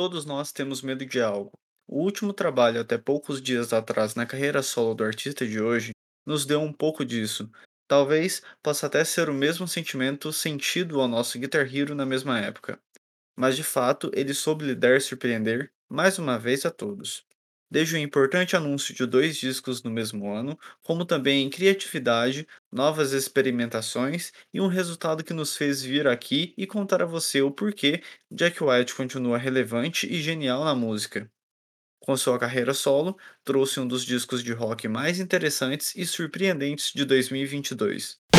Todos nós temos medo de algo. O último trabalho, até poucos dias atrás, na carreira solo do artista de hoje, nos deu um pouco disso. Talvez possa até ser o mesmo sentimento sentido ao nosso Guitar Hero na mesma época. Mas de fato, ele soube lidar e surpreender, mais uma vez, a todos. Desde o importante anúncio de dois discos no mesmo ano, como também em criatividade, novas experimentações e um resultado que nos fez vir aqui e contar a você o porquê Jack White continua relevante e genial na música. Com sua carreira solo, trouxe um dos discos de rock mais interessantes e surpreendentes de 2022.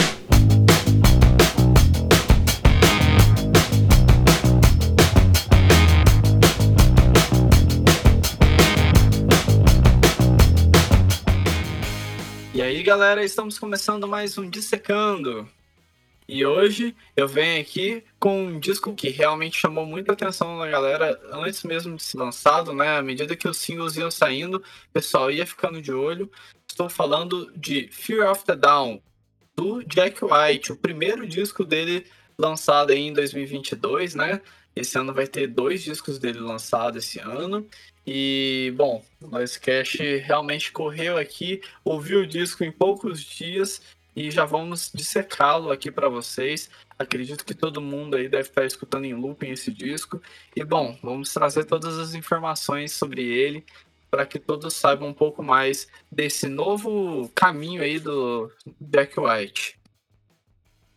Aí, galera, estamos começando mais um Dissecando. E hoje eu venho aqui com um disco que realmente chamou muita atenção da galera antes mesmo de ser lançado, né? À medida que os singles iam saindo, o pessoal ia ficando de olho. Estou falando de Fear of the Down, do Jack White, o primeiro disco dele lançado aí em 2022, né? Esse ano vai ter dois discos dele lançados esse ano. E, bom, Noise Cash realmente correu aqui, ouviu o disco em poucos dias e já vamos dissecá-lo aqui para vocês. Acredito que todo mundo aí deve estar escutando em looping esse disco. E, bom, vamos trazer todas as informações sobre ele para que todos saibam um pouco mais desse novo caminho aí do Jack White.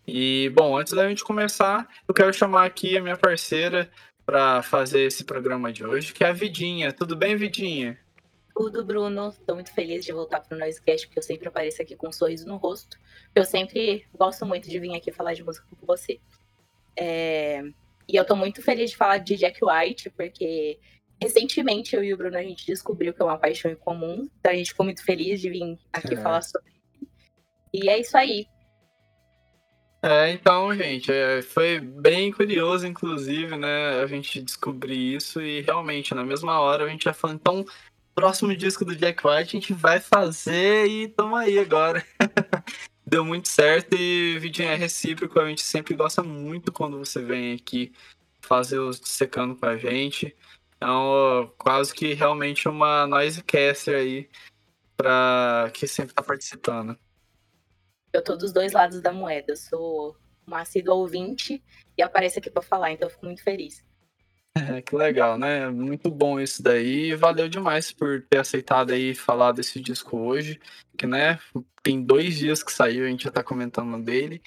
E, bom, antes da gente começar, eu quero chamar aqui a minha parceira para fazer esse programa de hoje, que é a Vidinha. Tudo bem, Vidinha? Tudo, Bruno. Estou muito feliz de voltar para o Noisecast, porque eu sempre apareço aqui com um sorriso no rosto. Eu sempre gosto muito de vir aqui falar de música com você. É... E eu estou muito feliz de falar de Jack White, porque recentemente eu e o Bruno a gente descobriu que é uma paixão em comum. Então a gente ficou muito feliz de vir aqui é. falar sobre ele. E é isso aí. É, então, gente, é, foi bem curioso, inclusive, né, a gente descobrir isso e realmente, na mesma hora, a gente já falou, então, próximo disco do Jack White a gente vai fazer e tamo aí agora. Deu muito certo e vídeo é recíproco, a gente sempre gosta muito quando você vem aqui fazer os secando com a gente. Então, quase que realmente uma noisecaster aí para que sempre tá participando eu tô dos dois lados da moeda. Eu sou um assíduo ouvinte e apareço aqui para falar, então eu fico muito feliz. É, que legal, né? Muito bom isso daí. Valeu demais por ter aceitado aí falar desse disco hoje. Que, né, tem dois dias que saiu, a gente já tá comentando dele.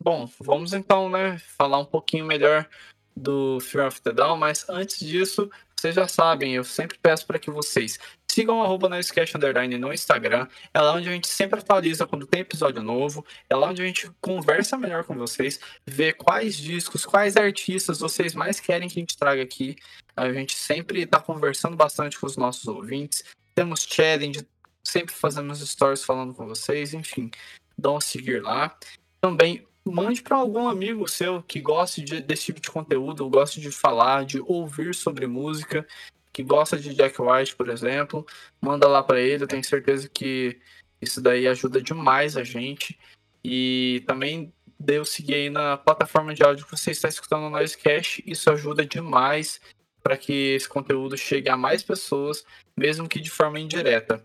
Bom, vamos então, né, falar um pouquinho melhor do Fear of the Down, mas antes disso, vocês já sabem, eu sempre peço para que vocês sigam arroba Underline no Instagram. É lá onde a gente sempre atualiza quando tem episódio novo. É lá onde a gente conversa melhor com vocês, vê quais discos, quais artistas vocês mais querem que a gente traga aqui. A gente sempre está conversando bastante com os nossos ouvintes. Temos challenge, sempre fazemos stories falando com vocês, enfim. Dá um seguir lá. Também mande para algum amigo seu que goste de, desse tipo de conteúdo, goste de falar, de ouvir sobre música, que gosta de Jack White, por exemplo, manda lá para ele. Eu tenho certeza que isso daí ajuda demais a gente. E também dê o seguir aí na plataforma de áudio que você está escutando o Noisecast. Isso ajuda demais para que esse conteúdo chegue a mais pessoas, mesmo que de forma indireta.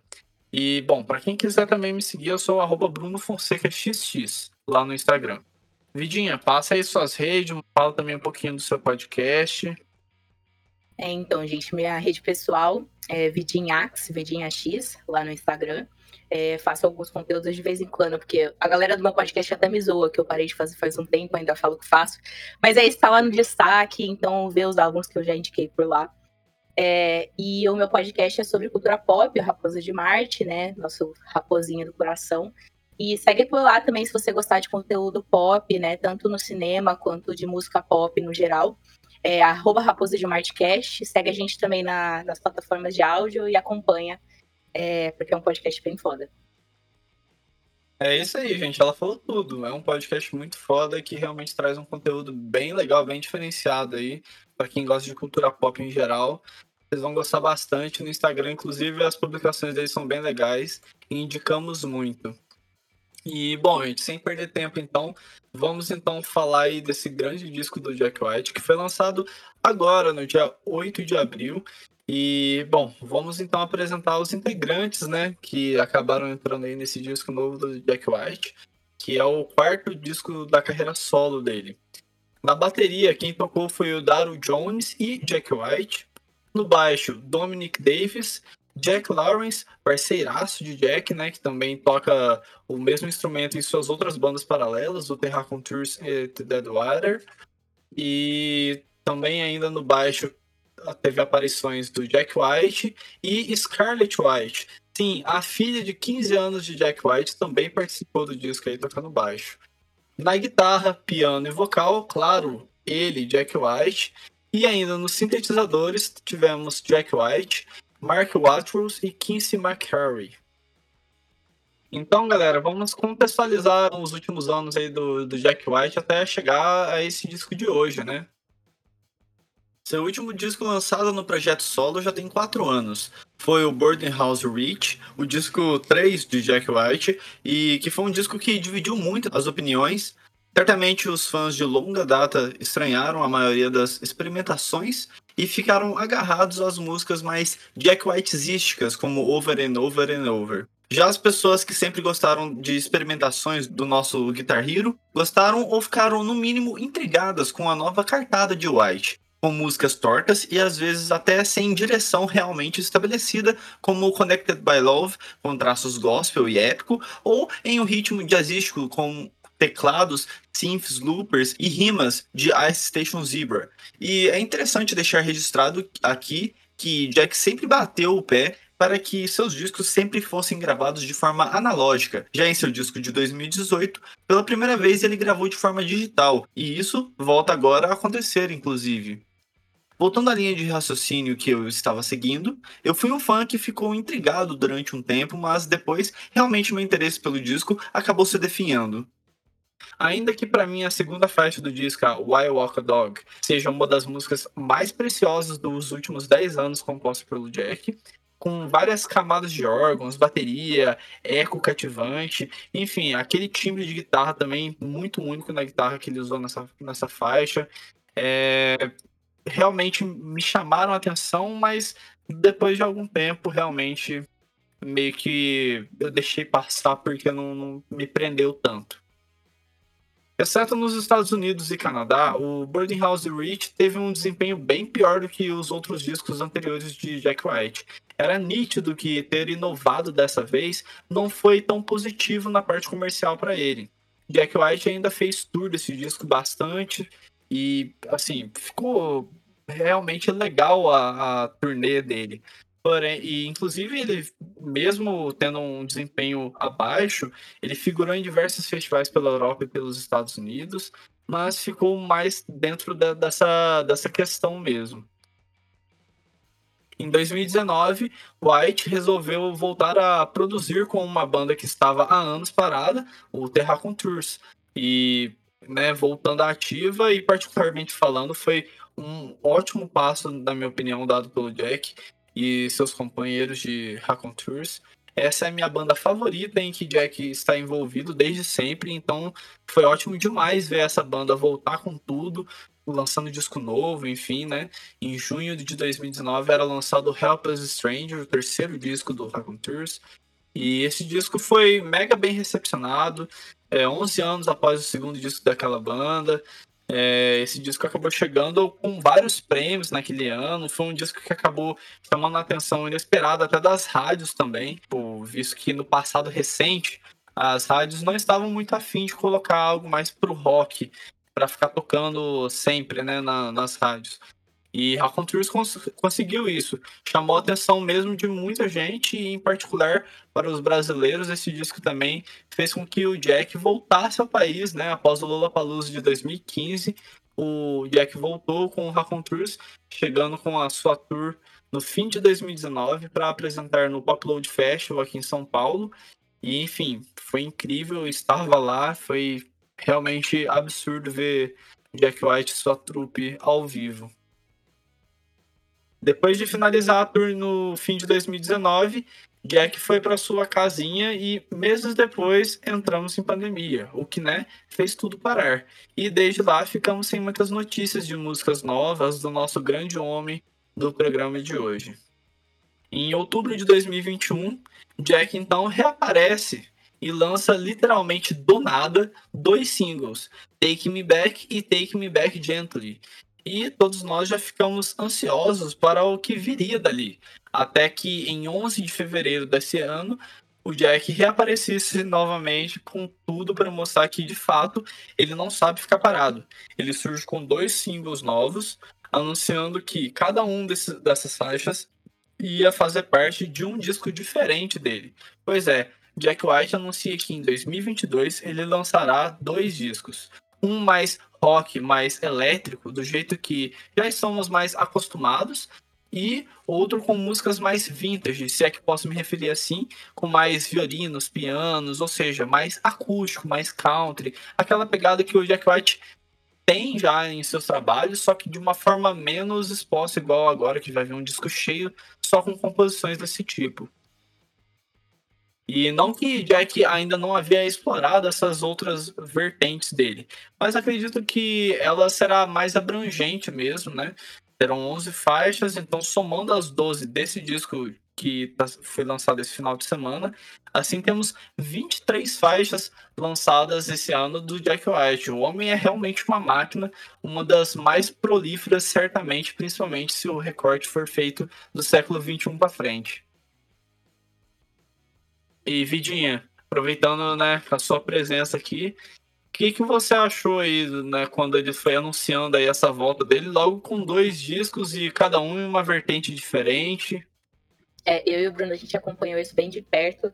E, bom, para quem quiser também me seguir, eu sou o Bruno Fonseca XX lá no Instagram. Vidinha, passa aí suas redes, fala também um pouquinho do seu podcast. É, então, gente, minha rede pessoal é Vidinhax, Vidinhax, lá no Instagram. É, faço alguns conteúdos de vez em quando, porque a galera do meu podcast até me zoa, que eu parei de fazer faz um tempo, ainda falo que faço. Mas é isso, tá lá no destaque, então vê os álbuns que eu já indiquei por lá. É, e o meu podcast é sobre cultura pop, Raposa de Marte, né? Nosso raposinho do coração. E segue por lá também se você gostar de conteúdo pop, né? Tanto no cinema quanto de música pop no geral. É arroba Raposa de Martcast. Segue a gente também na, nas plataformas de áudio e acompanha, é, porque é um podcast bem foda. É isso aí, gente. Ela falou tudo. É um podcast muito foda que realmente traz um conteúdo bem legal, bem diferenciado aí, para quem gosta de cultura pop em geral. Vocês vão gostar bastante no Instagram, inclusive as publicações deles são bem legais e indicamos muito. E, bom, gente, sem perder tempo, então, vamos então falar aí desse grande disco do Jack White, que foi lançado agora, no dia 8 de abril. E, bom, vamos então apresentar os integrantes, né, que acabaram entrando aí nesse disco novo do Jack White, que é o quarto disco da carreira solo dele. Na bateria, quem tocou foi o Daryl Jones e Jack White. No baixo, Dominic Davis, Jack Lawrence, parceiraço de Jack, né, que também toca o mesmo instrumento em suas outras bandas paralelas, o The Raconteurs e The Deadwater. E também ainda no baixo teve aparições do Jack White e Scarlett White. Sim, a filha de 15 anos de Jack White também participou do disco aí tocando baixo. Na guitarra, piano e vocal, claro, ele, Jack White. E ainda nos sintetizadores tivemos Jack White, Mark Watrous e Quincy McCurry. Então, galera, vamos contextualizar os últimos anos aí do, do Jack White até chegar a esse disco de hoje, né? Seu último disco lançado no projeto solo já tem 4 anos. Foi o Boarding House Reach, o disco 3 de Jack White, e que foi um disco que dividiu muito as opiniões. Certamente os fãs de longa data estranharam a maioria das experimentações e ficaram agarrados às músicas mais Jack Whiteísticas, como Over and Over and Over. Já as pessoas que sempre gostaram de experimentações do nosso Guitar Hero gostaram ou ficaram, no mínimo, intrigadas com a nova cartada de White com músicas tortas e às vezes até sem direção realmente estabelecida, como Connected by Love, com traços gospel e épico, ou em um ritmo jazzístico com teclados, synths, loopers e rimas de Ice Station Zebra. E é interessante deixar registrado aqui que Jack sempre bateu o pé para que seus discos sempre fossem gravados de forma analógica. Já em seu disco de 2018, pela primeira vez ele gravou de forma digital, e isso volta agora a acontecer, inclusive. Voltando à linha de raciocínio que eu estava seguindo, eu fui um fã que ficou intrigado durante um tempo, mas depois realmente meu interesse pelo disco acabou se definhando. Ainda que para mim a segunda faixa do disco, Why Walk a Dog, seja uma das músicas mais preciosas dos últimos 10 anos composta pelo Jack, com várias camadas de órgãos, bateria, eco cativante, enfim, aquele timbre de guitarra também muito único na guitarra que ele usou nessa, nessa faixa. É, realmente me chamaram a atenção, mas depois de algum tempo, realmente, meio que eu deixei passar porque não, não me prendeu tanto. Exceto nos Estados Unidos e Canadá, o Boarding House Reach teve um desempenho bem pior do que os outros discos anteriores de Jack White. Era nítido que ter inovado dessa vez não foi tão positivo na parte comercial para ele. Jack White ainda fez tour desse disco bastante e, assim, ficou realmente legal a, a turnê dele. Porém, e inclusive ele, mesmo tendo um desempenho abaixo, ele figurou em diversos festivais pela Europa e pelos Estados Unidos, mas ficou mais dentro da, dessa, dessa questão mesmo. Em 2019, White resolveu voltar a produzir com uma banda que estava há anos parada, o Terra Tours. E né, voltando à ativa e particularmente falando, foi um ótimo passo, na minha opinião, dado pelo Jack e seus companheiros de Tours. Essa é a minha banda favorita em que Jack está envolvido desde sempre, então foi ótimo demais ver essa banda voltar com tudo, lançando disco novo, enfim, né? Em junho de 2019 era lançado Helpless Stranger, o terceiro disco do Tours. E esse disco foi mega bem recepcionado, é, 11 anos após o segundo disco daquela banda. É, esse disco acabou chegando com vários prêmios naquele ano. Foi um disco que acabou chamando a atenção inesperada até das rádios também, tipo, visto que no passado recente as rádios não estavam muito afim de colocar algo mais pro rock, para ficar tocando sempre né, na, nas rádios. E Raconteurs cons conseguiu isso. Chamou a atenção mesmo de muita gente, e em particular para os brasileiros, esse disco também fez com que o Jack voltasse ao país, né? Após o Lollapalooza de 2015, o Jack voltou com o Raconteurs, chegando com a sua tour no fim de 2019 para apresentar no Popload Festival aqui em São Paulo. E enfim, foi incrível, estava lá, foi realmente absurdo ver Jack White e sua trupe ao vivo. Depois de finalizar a tour no fim de 2019, Jack foi para sua casinha e meses depois entramos em pandemia, o que né, fez tudo parar. E desde lá ficamos sem muitas notícias de músicas novas do nosso grande homem do programa de hoje. Em outubro de 2021, Jack então reaparece e lança literalmente do nada dois singles, Take Me Back e Take Me Back Gently. E todos nós já ficamos ansiosos para o que viria dali, até que em 11 de fevereiro desse ano, o Jack reaparecesse novamente com tudo para mostrar que de fato ele não sabe ficar parado. Ele surge com dois singles novos, anunciando que cada um dessas faixas ia fazer parte de um disco diferente dele. Pois é, Jack White anuncia que em 2022 ele lançará dois discos. Um mais rock, mais elétrico, do jeito que já estamos mais acostumados, e outro com músicas mais vintage, se é que posso me referir assim, com mais violinos, pianos, ou seja, mais acústico, mais country, aquela pegada que o Jack White tem já em seus trabalhos, só que de uma forma menos exposta, igual agora que vai ver um disco cheio só com composições desse tipo. E não que Jack ainda não havia explorado essas outras vertentes dele, mas acredito que ela será mais abrangente mesmo, né? Terão 11 faixas, então somando as 12 desse disco que tá, foi lançado esse final de semana, assim temos 23 faixas lançadas esse ano do Jack White. O homem é realmente uma máquina, uma das mais prolíferas, certamente, principalmente se o recorte for feito do século 21 para frente. E Vidinha, aproveitando né, a sua presença aqui, o que, que você achou aí, né, quando ele foi anunciando aí essa volta dele, logo com dois discos e cada um em uma vertente diferente? É, eu e o Bruno, a gente acompanhou isso bem de perto.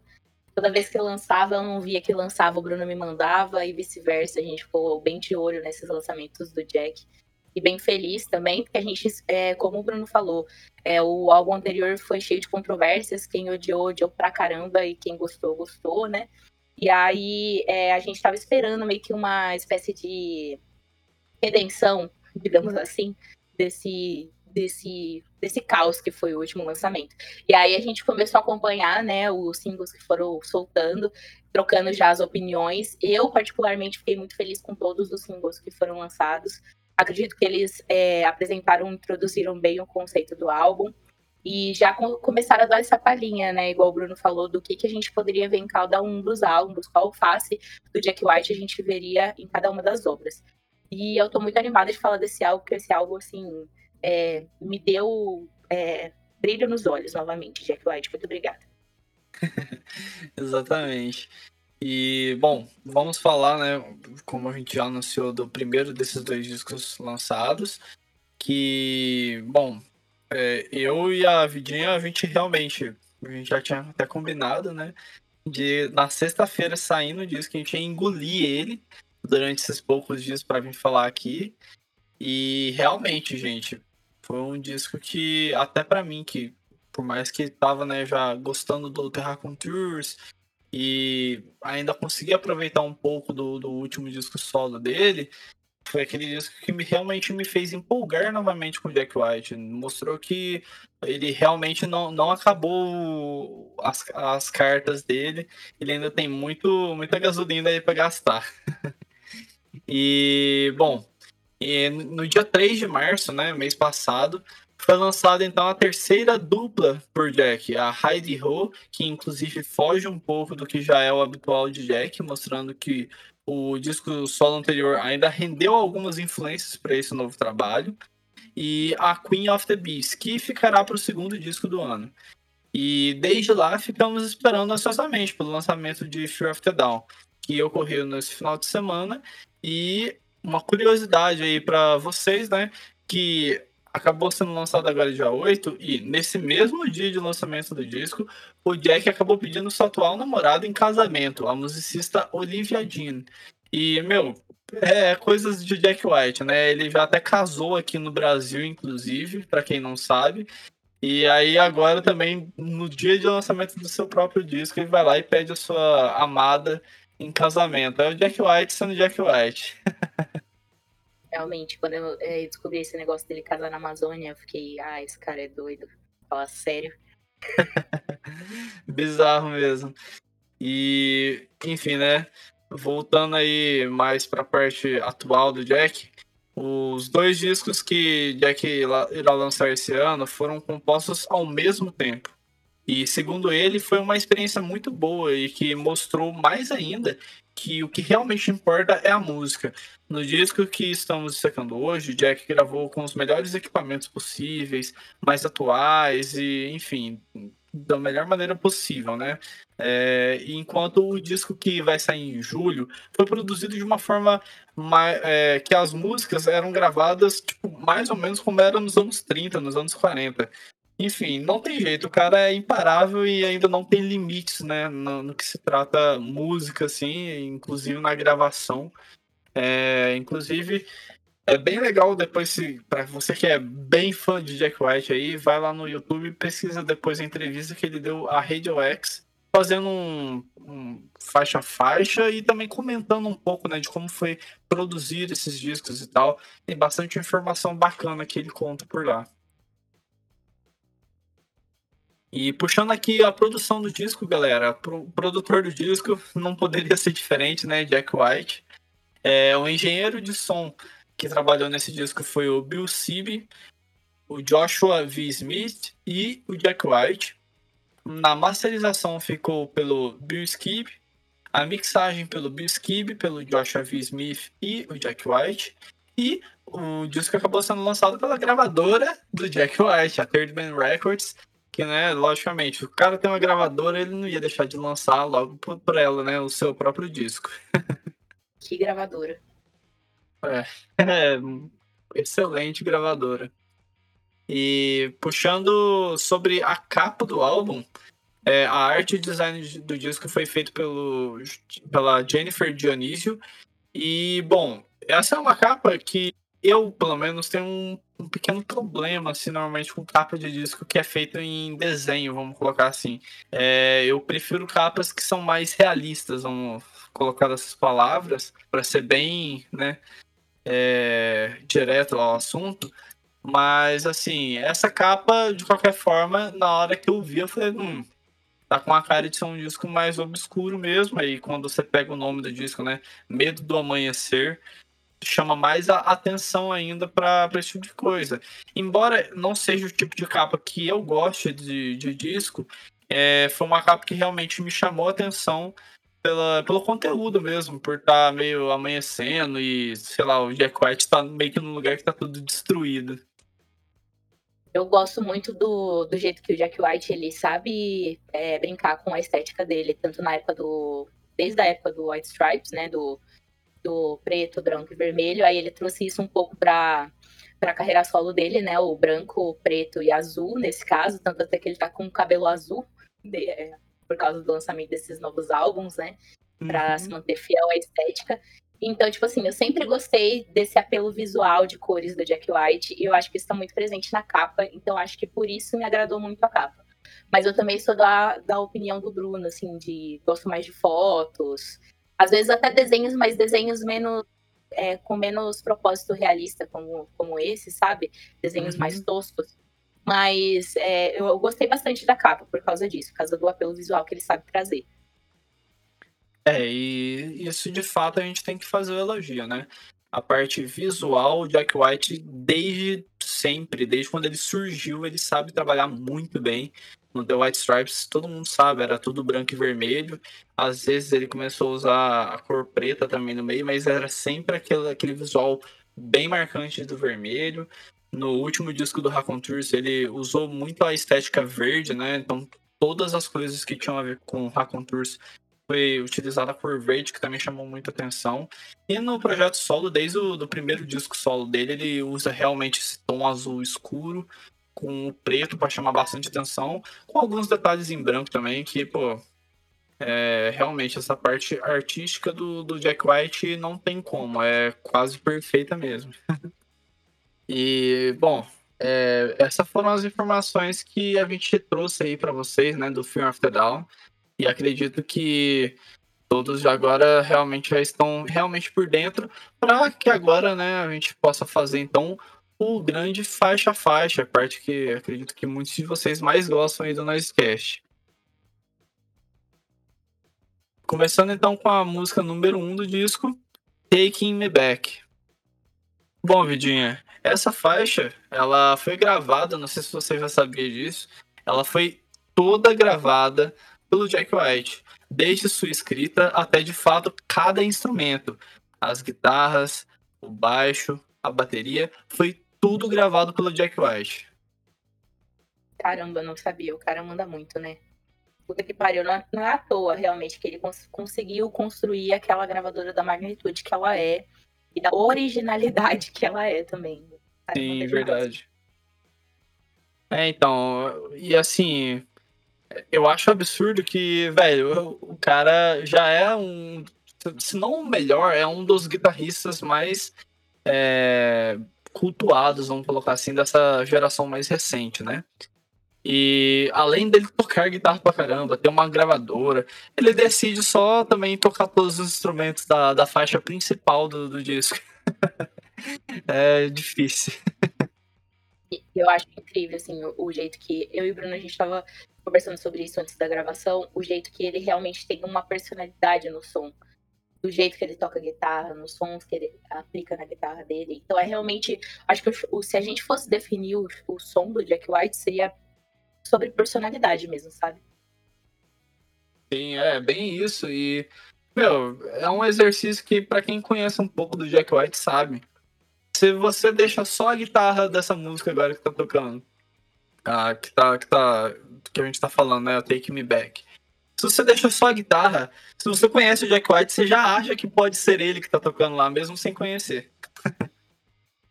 Toda vez que eu lançava, eu não via que lançava, o Bruno me mandava e vice-versa. A gente ficou bem de olho nesses lançamentos do Jack e bem feliz também, porque a gente, é, como o Bruno falou, é, o álbum anterior foi cheio de controvérsias, quem odiou, odiou pra caramba, e quem gostou, gostou, né? E aí é, a gente tava esperando meio que uma espécie de redenção, digamos assim, desse, desse, desse caos que foi o último lançamento. E aí a gente começou a acompanhar, né, os singles que foram soltando, trocando já as opiniões. Eu, particularmente, fiquei muito feliz com todos os singles que foram lançados. Acredito que eles é, apresentaram, introduziram bem o conceito do álbum e já com, começaram a dar essa palhinha, né? Igual o Bruno falou, do que, que a gente poderia ver em cada um dos álbuns, qual face do Jack White a gente veria em cada uma das obras. E eu tô muito animada de falar desse álbum, porque esse álbum, assim, é, me deu é, brilho nos olhos novamente, Jack White. Muito obrigada. Exatamente. E, bom, vamos falar, né, como a gente já anunciou, do primeiro desses dois discos lançados, que, bom, é, eu e a Vidinha, a gente realmente, a gente já tinha até combinado, né, de na sexta-feira saindo o disco, a gente ia engolir ele durante esses poucos dias para vir falar aqui, e realmente, gente, foi um disco que, até para mim, que por mais que tava, né, já gostando do Terra Tours e ainda consegui aproveitar um pouco do, do último disco solo dele, foi aquele disco que me, realmente me fez empolgar novamente com o Jack White. Mostrou que ele realmente não, não acabou as, as cartas dele, ele ainda tem muito, muita gasolina aí para gastar. e, bom, e no dia 3 de março, né, mês passado, foi lançada então a terceira dupla por Jack, a Heidi Ho, que inclusive foge um pouco do que já é o habitual de Jack, mostrando que o disco solo anterior ainda rendeu algumas influências para esse novo trabalho, e a Queen of the Beast, que ficará para o segundo disco do ano. E desde lá ficamos esperando ansiosamente pelo lançamento de Fear of the Down, que ocorreu nesse final de semana. E uma curiosidade aí para vocês, né? Que acabou sendo lançado agora dia 8 e nesse mesmo dia de lançamento do disco, o Jack acabou pedindo sua atual namorada em casamento, a musicista Olivia Dean. E, meu, é coisas de Jack White, né? Ele já até casou aqui no Brasil, inclusive, para quem não sabe. E aí agora também, no dia de lançamento do seu próprio disco, ele vai lá e pede a sua amada em casamento. É o Jack White sendo Jack White. Realmente, quando eu é, descobri esse negócio dele casar na Amazônia, eu fiquei, ah, esse cara é doido. Fala sério. Bizarro mesmo. E, enfim, né? Voltando aí mais para a parte atual do Jack, os dois discos que Jack irá lançar esse ano foram compostos ao mesmo tempo. E segundo ele, foi uma experiência muito boa e que mostrou mais ainda que o que realmente importa é a música. No disco que estamos destacando hoje, Jack gravou com os melhores equipamentos possíveis, mais atuais e, enfim, da melhor maneira possível, né? É, enquanto o disco que vai sair em julho foi produzido de uma forma mais, é, que as músicas eram gravadas tipo, mais ou menos como era nos anos 30, nos anos 40. Enfim, não tem jeito, o cara é imparável e ainda não tem limites, né? No, no que se trata música, assim, inclusive na gravação. É, inclusive, é bem legal depois, para você que é bem fã de Jack White aí, vai lá no YouTube e pesquisa depois a entrevista que ele deu a Radio X, fazendo um, um faixa a faixa e também comentando um pouco, né, de como foi produzir esses discos e tal. Tem bastante informação bacana que ele conta por lá. E puxando aqui a produção do disco, galera, o produtor do disco não poderia ser diferente, né, Jack White. É um engenheiro de som que trabalhou nesse disco foi o Bill Sibe, o Joshua V. Smith e o Jack White. Na masterização ficou pelo Bill Skib, a mixagem pelo Bill Skib, pelo Joshua V. Smith e o Jack White. E o disco acabou sendo lançado pela gravadora do Jack White, a Third Man Records, que, né, logicamente, o cara tem uma gravadora, ele não ia deixar de lançar logo por, por ela, né, o seu próprio disco. que gravadora. É, é, excelente gravadora. E puxando sobre a capa do álbum, é, a arte e design do disco foi feito pelo, pela Jennifer Dionísio. E, bom, essa é uma capa que eu, pelo menos, tenho um, um, pequeno problema, assim, normalmente com capa de disco que é feito em desenho, vamos colocar assim. É, eu prefiro capas que são mais realistas, vamos colocar essas palavras, para ser bem, né, é, direto ao assunto. Mas, assim, essa capa, de qualquer forma, na hora que eu vi, eu falei, hum, tá com a cara de ser um disco mais obscuro mesmo. Aí, quando você pega o nome do disco, né? Medo do Amanhecer, chama mais a atenção ainda para esse tipo de coisa. Embora não seja o tipo de capa que eu gosto de, de disco, é, foi uma capa que realmente me chamou a atenção pela, pelo conteúdo mesmo, por estar tá meio amanhecendo e, sei lá, o Jack White tá meio que num lugar que tá tudo destruído. Eu gosto muito do, do jeito que o Jack White ele sabe é, brincar com a estética dele, tanto na época do. Desde a época do White Stripes, né? Do, do preto, branco e vermelho. Aí ele trouxe isso um pouco para a carreira solo dele, né? O branco, preto e azul, nesse caso, tanto até que ele tá com o cabelo azul. De, é, por causa do lançamento desses novos álbuns, né? Pra uhum. se manter fiel à estética. Então, tipo assim, eu sempre gostei desse apelo visual de cores do Jack White e eu acho que está muito presente na capa, então acho que por isso me agradou muito a capa. Mas eu também sou da, da opinião do Bruno, assim, de gosto mais de fotos, às vezes até desenhos, mas desenhos menos é, com menos propósito realista, como, como esse, sabe? Desenhos uhum. mais toscos. Mas é, eu, gostei bastante da capa por causa disso, por causa do apelo visual que ele sabe trazer. É, e isso de fato a gente tem que fazer o elogio, né? A parte visual, Jack White, desde sempre, desde quando ele surgiu, ele sabe trabalhar muito bem. No The White Stripes, todo mundo sabe, era tudo branco e vermelho. Às vezes ele começou a usar a cor preta também no meio, mas era sempre aquele, aquele visual bem marcante do vermelho. No último disco do Raconteurs, ele usou muito a estética verde, né? Então, todas as coisas que tinham a ver com Raconteurs foi utilizada a cor verde, que também chamou muita atenção. E no projeto solo, desde o do primeiro disco solo dele, ele usa realmente esse tom azul escuro com o preto para chamar bastante atenção, com alguns detalhes em branco também, que, pô, é, realmente essa parte artística do, do Jack White não tem como, é quase perfeita mesmo. E, bom, é, essas foram as informações que a gente trouxe aí para vocês, né, do Film After Down. E acredito que todos agora realmente já estão realmente por dentro, para que agora, né, a gente possa fazer então o grande faixa a faixa, a parte que acredito que muitos de vocês mais gostam aí do Noisecast. Começando então com a música número 1 um do disco, Taking Me Back. Bom, Vidinha, essa faixa, ela foi gravada, não sei se você já sabia disso, ela foi toda gravada pelo Jack White, desde sua escrita até de fato cada instrumento, as guitarras, o baixo, a bateria, foi tudo gravado pelo Jack White. Caramba, não sabia, o cara manda muito, né? puta que pariu, não, não é à toa realmente que ele cons conseguiu construir aquela gravadora da magnitude que ela é e da originalidade que ela é também. Sim, verdade. É, então, e assim, eu acho absurdo que, velho, o cara já é um, se não o melhor, é um dos guitarristas mais é, cultuados, vamos colocar assim, dessa geração mais recente, né? E além dele tocar guitarra pra caramba, ter uma gravadora, ele decide só também tocar todos os instrumentos da, da faixa principal do, do disco. é difícil. Eu acho incrível, assim, o, o, jeito que eu e o Bruno, a gente tava conversando sobre isso antes da gravação, o jeito que ele realmente tem uma personalidade no som. Do jeito que ele toca guitarra, nos sons que ele aplica na guitarra dele. Então é realmente. Acho que se a gente fosse definir o, o som do Jack White, seria sobre personalidade mesmo, sabe? Sim, é bem isso. E, meu, é um exercício que, para quem conhece um pouco do Jack White, sabe. Se você deixa só a guitarra dessa música agora que tá tocando, ah, que, tá, que, tá, que a gente tá falando, né? Take Me Back. Se você deixa só a guitarra, se você conhece o Jack White, você já acha que pode ser ele que tá tocando lá, mesmo sem conhecer.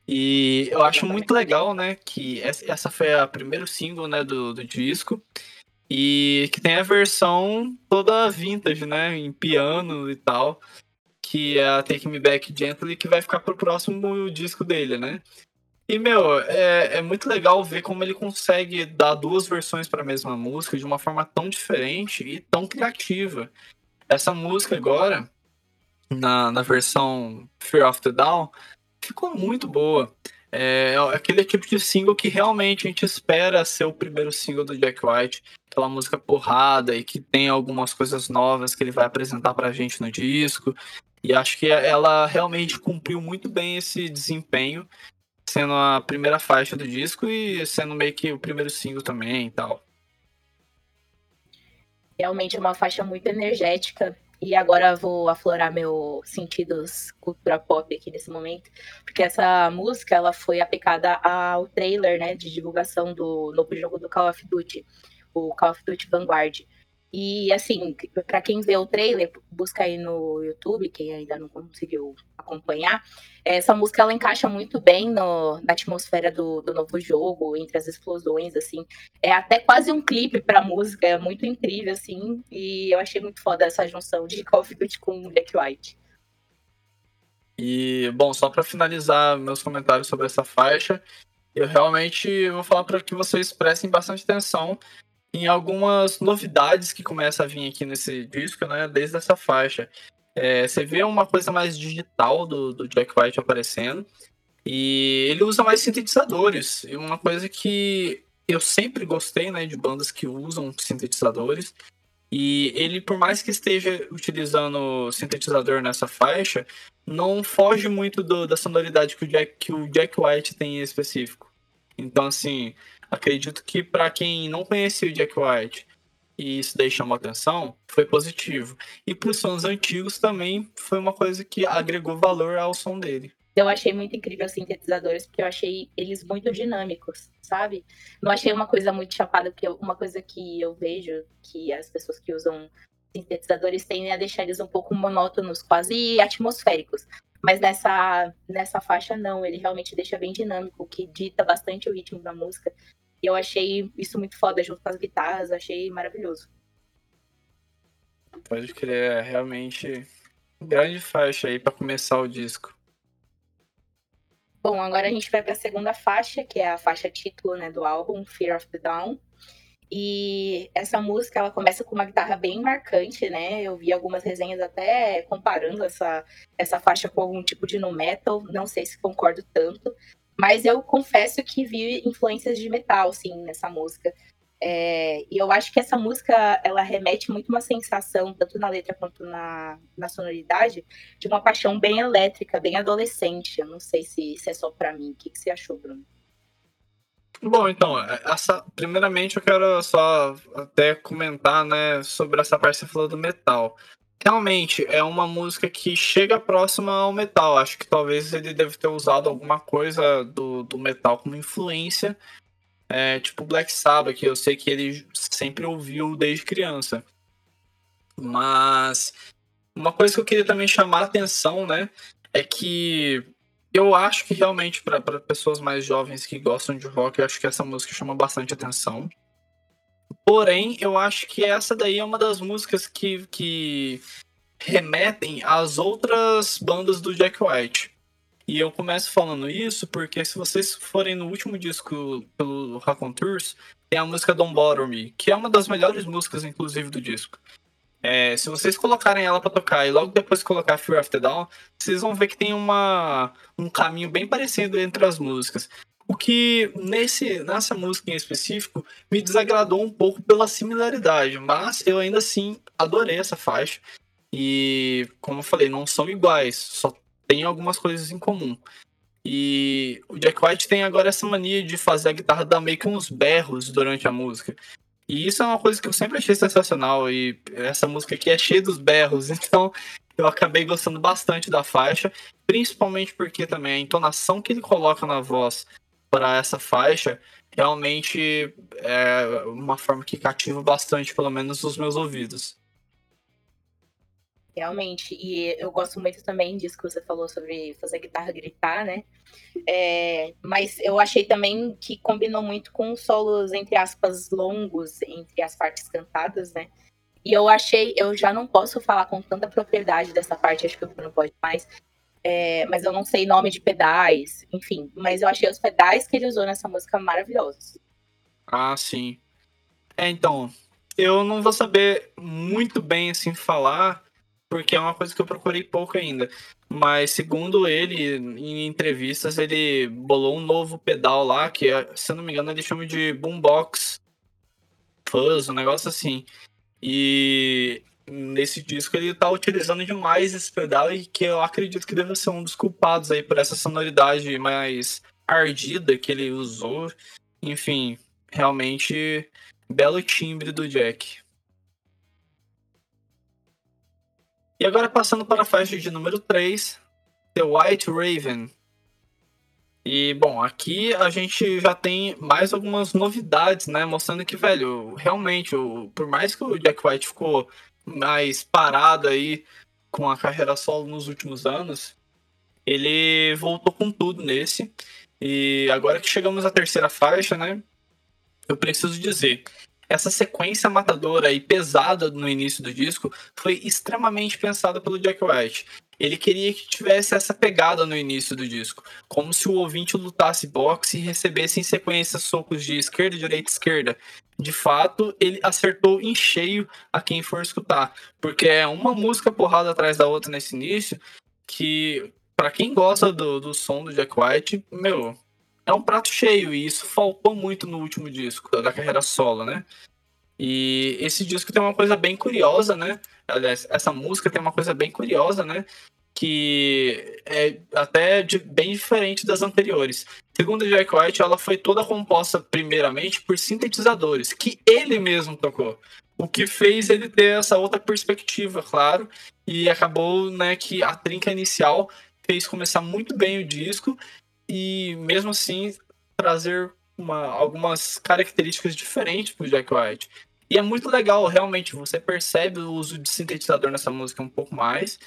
E eu acho muito legal, né, que essa foi a primeiro single, né, do, do disco. E que tem a versão toda vintage, né, em piano e tal, que é a Take Me Back Gently, que vai ficar pro próximo disco dele, né? E, meu, é, é muito legal ver como ele consegue dar duas versões para a mesma música de uma forma tão diferente e tão criativa. Essa música agora, na, na versão Fear of the Down, ficou muito boa. É, é aquele tipo de single que realmente a gente espera ser o primeiro single do Jack White, aquela música porrada e que tem algumas coisas novas que ele vai apresentar pra gente no disco. E acho que ela realmente cumpriu muito bem esse desempenho, sendo a primeira faixa do disco e sendo meio que o primeiro single também e tal. Realmente é uma faixa muito energética e agora vou aflorar meus sentidos cultura pop aqui nesse momento, porque essa música ela foi aplicada ao trailer, né, de divulgação do novo jogo do Call of Duty, o Call of Duty Vanguard. E assim, para quem vê o trailer, busca aí no YouTube, quem ainda não conseguiu acompanhar, essa música ela encaixa muito bem no, na atmosfera do, do novo jogo, entre as explosões, assim. É até quase um clipe pra música, é muito incrível, assim. E eu achei muito foda essa junção de Call of Duty com Black White. E, bom, só para finalizar meus comentários sobre essa faixa, eu realmente vou falar para que vocês prestem bastante atenção em algumas novidades que começam a vir aqui nesse disco, né? Desde essa faixa. É, você vê uma coisa mais digital do, do Jack White aparecendo. E ele usa mais sintetizadores. E uma coisa que eu sempre gostei, né, de bandas que usam sintetizadores. E ele, por mais que esteja utilizando sintetizador nessa faixa, não foge muito do, da sonoridade que o, Jack, que o Jack White tem em específico. Então, assim, acredito que para quem não conhecia o Jack White e isso daí chamou atenção, foi positivo. E para os sons antigos também foi uma coisa que agregou valor ao som dele. Eu achei muito incrível os sintetizadores, porque eu achei eles muito dinâmicos, sabe? Não achei uma coisa muito chapada, porque uma coisa que eu vejo que as pessoas que usam sintetizadores tendem a deixar eles um pouco monótonos, quase atmosféricos. Mas nessa, nessa faixa, não. Ele realmente deixa bem dinâmico, que dita bastante o ritmo da música. E eu achei isso muito foda, junto com as guitarras, achei maravilhoso. Pode crer, é realmente grande faixa aí para começar o disco. Bom, agora a gente vai para a segunda faixa, que é a faixa título né, do álbum, Fear of the Dawn. E essa música ela começa com uma guitarra bem marcante, né? Eu vi algumas resenhas até comparando essa, essa faixa com algum tipo de no metal. Não sei se concordo tanto, mas eu confesso que vi influências de metal, sim, nessa música. É, e eu acho que essa música ela remete muito uma sensação, tanto na letra quanto na, na sonoridade, de uma paixão bem elétrica, bem adolescente. Eu não sei se, se é só para mim. O que, que você achou, Bruno? Bom, então, essa, primeiramente eu quero só até comentar, né, sobre essa parte que você falou do metal. Realmente, é uma música que chega próxima ao metal. Acho que talvez ele deve ter usado alguma coisa do, do metal como influência, é, tipo Black Sabbath, que eu sei que ele sempre ouviu desde criança. Mas uma coisa que eu queria também chamar a atenção, né, é que eu acho que realmente para pessoas mais jovens que gostam de rock, eu acho que essa música chama bastante atenção. Porém, eu acho que essa daí é uma das músicas que, que remetem às outras bandas do Jack White. E eu começo falando isso porque se vocês forem no último disco pelo Raconteurs, tem a música Don't Bother Me, que é uma das melhores músicas, inclusive, do disco. É, se vocês colocarem ela para tocar e logo depois colocar Fear of the Dawn, vocês vão ver que tem uma, um caminho bem parecido entre as músicas. O que nesse, nessa música em específico me desagradou um pouco pela similaridade, mas eu ainda assim adorei essa faixa. E, como eu falei, não são iguais, só tem algumas coisas em comum. E o Jack White tem agora essa mania de fazer a guitarra dar meio que uns berros durante a música. E isso é uma coisa que eu sempre achei sensacional. E essa música aqui é cheia dos berros, então eu acabei gostando bastante da faixa, principalmente porque também a entonação que ele coloca na voz para essa faixa realmente é uma forma que cativa bastante, pelo menos, os meus ouvidos. Realmente, e eu gosto muito também disso que você falou sobre fazer a guitarra gritar, né? É, mas eu achei também que combinou muito com solos, entre aspas, longos entre as partes cantadas, né? E eu achei, eu já não posso falar com tanta propriedade dessa parte, acho que o não pode mais, é, mas eu não sei nome de pedais, enfim. Mas eu achei os pedais que ele usou nessa música maravilhosos. Ah, sim. É, então, eu não vou saber muito bem assim falar porque é uma coisa que eu procurei pouco ainda. Mas segundo ele, em entrevistas, ele bolou um novo pedal lá, que se eu não me engano ele chama de Boombox Fuzz, um negócio assim. E nesse disco ele tá utilizando demais esse pedal e que eu acredito que deve ser um dos culpados aí por essa sonoridade mais ardida que ele usou. Enfim, realmente belo timbre do Jack. E agora passando para a faixa de número 3, The White Raven. E, bom, aqui a gente já tem mais algumas novidades, né? Mostrando que, velho, realmente, o, por mais que o Jack White ficou mais parado aí com a carreira solo nos últimos anos, ele voltou com tudo nesse. E agora que chegamos à terceira faixa, né? Eu preciso dizer, essa sequência matadora e pesada no início do disco foi extremamente pensada pelo Jack White. Ele queria que tivesse essa pegada no início do disco, como se o ouvinte lutasse boxe e recebesse em sequência socos de esquerda, direita, esquerda. De fato, ele acertou em cheio a quem for escutar, porque é uma música porrada atrás da outra nesse início que para quem gosta do, do som do Jack White, meu, é um prato cheio, e isso faltou muito no último disco da carreira solo, né? E esse disco tem uma coisa bem curiosa, né? Aliás, essa música tem uma coisa bem curiosa, né? Que é até de, bem diferente das anteriores. Segundo Jack White, ela foi toda composta primeiramente por sintetizadores, que ele mesmo tocou. O que fez ele ter essa outra perspectiva, claro, e acabou né, que a trinca inicial fez começar muito bem o disco e mesmo assim trazer uma, algumas características diferentes para o Jack White. E é muito legal, realmente, você percebe o uso de sintetizador nessa música um pouco mais.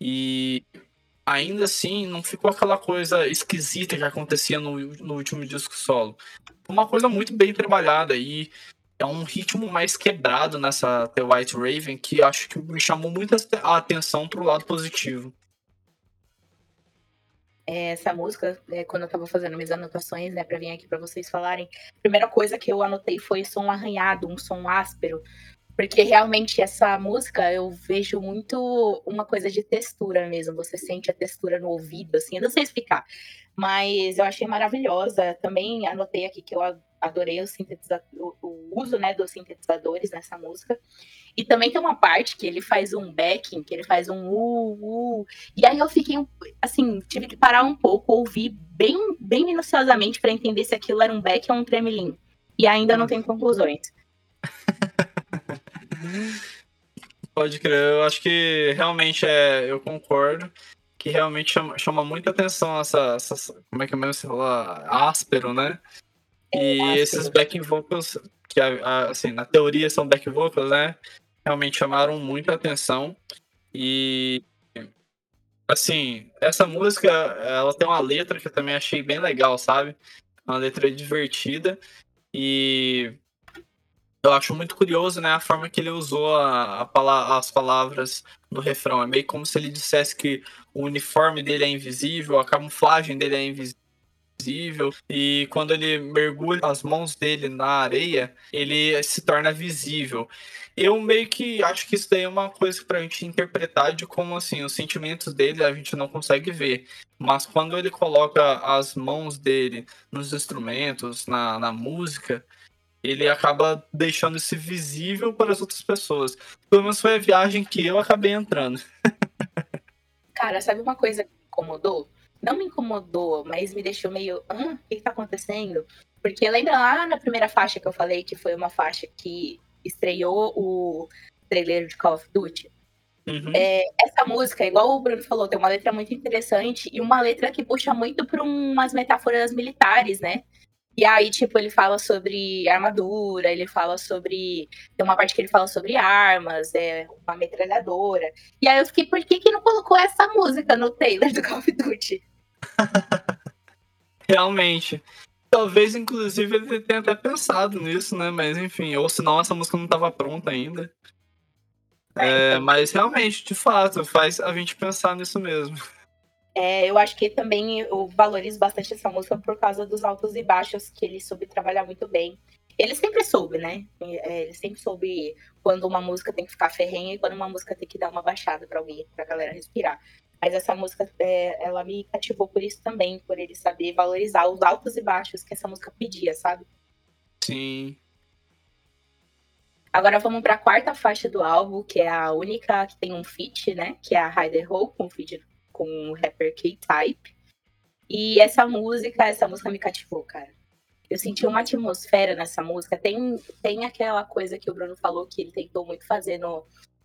E ainda assim, não ficou aquela coisa esquisita que acontecia no, no último disco solo. Uma coisa muito bem trabalhada e é um ritmo mais quebrado nessa The White Raven que acho que me chamou muito a atenção para o lado positivo. é, essa música, é, quando eu tava fazendo minhas anotações, né, pra vir aqui para vocês falarem, a primeira coisa que eu anotei foi som arranhado, um som áspero, porque realmente essa música eu vejo muito uma coisa de textura mesmo. Você sente a textura no ouvido, assim. Eu não sei explicar. Mas eu achei maravilhosa. Também anotei aqui que eu adorei o, o, o uso né, dos sintetizadores nessa música. E também tem uma parte que ele faz um backing, que ele faz um uh, uh. E aí eu fiquei, assim, tive que parar um pouco, ouvir bem, bem minuciosamente para entender se aquilo era um back ou um tremelim. E ainda não tem conclusões. Pode crer, eu acho que realmente é, eu concordo que realmente chama, chama muita atenção essa, essa, como é que é mesmo se fala, áspero, né? E é esses back vocals, que assim, na teoria são back vocals, né? Realmente chamaram muita atenção. E assim, essa música, ela tem uma letra que eu também achei bem legal, sabe? Uma letra divertida. E eu acho muito curioso, né, a forma que ele usou a, a as palavras no refrão. É meio como se ele dissesse que o uniforme dele é invisível, a camuflagem dele é invisível, e quando ele mergulha as mãos dele na areia, ele se torna visível. Eu meio que acho que isso daí é uma coisa pra gente interpretar de como, assim, os sentimentos dele a gente não consegue ver. Mas quando ele coloca as mãos dele nos instrumentos, na, na música, ele acaba deixando isso visível para as outras pessoas. Pelo menos foi a viagem que eu acabei entrando. Cara, sabe uma coisa que me incomodou? Não me incomodou, mas me deixou meio. Hã? O que está acontecendo? Porque lembra lá na primeira faixa que eu falei, que foi uma faixa que estreou o trailer de Call of Duty? Uhum. É, essa música, igual o Bruno falou, tem uma letra muito interessante e uma letra que puxa muito para umas metáforas militares, né? E aí, tipo, ele fala sobre armadura, ele fala sobre. Tem uma parte que ele fala sobre armas, é uma metralhadora. E aí eu fiquei, por que, que não colocou essa música no trailer do Call of Duty? Realmente. Talvez, inclusive, ele tenha até pensado nisso, né? Mas enfim, ou senão essa música não estava pronta ainda. É, mas realmente, de fato, faz a gente pensar nisso mesmo. É, eu acho que também eu valorizo bastante essa música por causa dos altos e baixos que ele soube trabalhar muito bem. Ele sempre soube, né? É, ele sempre soube quando uma música tem que ficar ferrenha e quando uma música tem que dar uma baixada para alguém, pra galera respirar. Mas essa música, é, ela me cativou por isso também, por ele saber valorizar os altos e baixos que essa música pedia, sabe? Sim. Agora vamos para a quarta faixa do álbum, que é a única que tem um feat, né? Que é a Rider Hole, com feat com o rapper K-Type. E essa música, essa música me cativou, cara. Eu senti uma atmosfera nessa música. Tem, tem aquela coisa que o Bruno falou que ele tentou muito fazer no,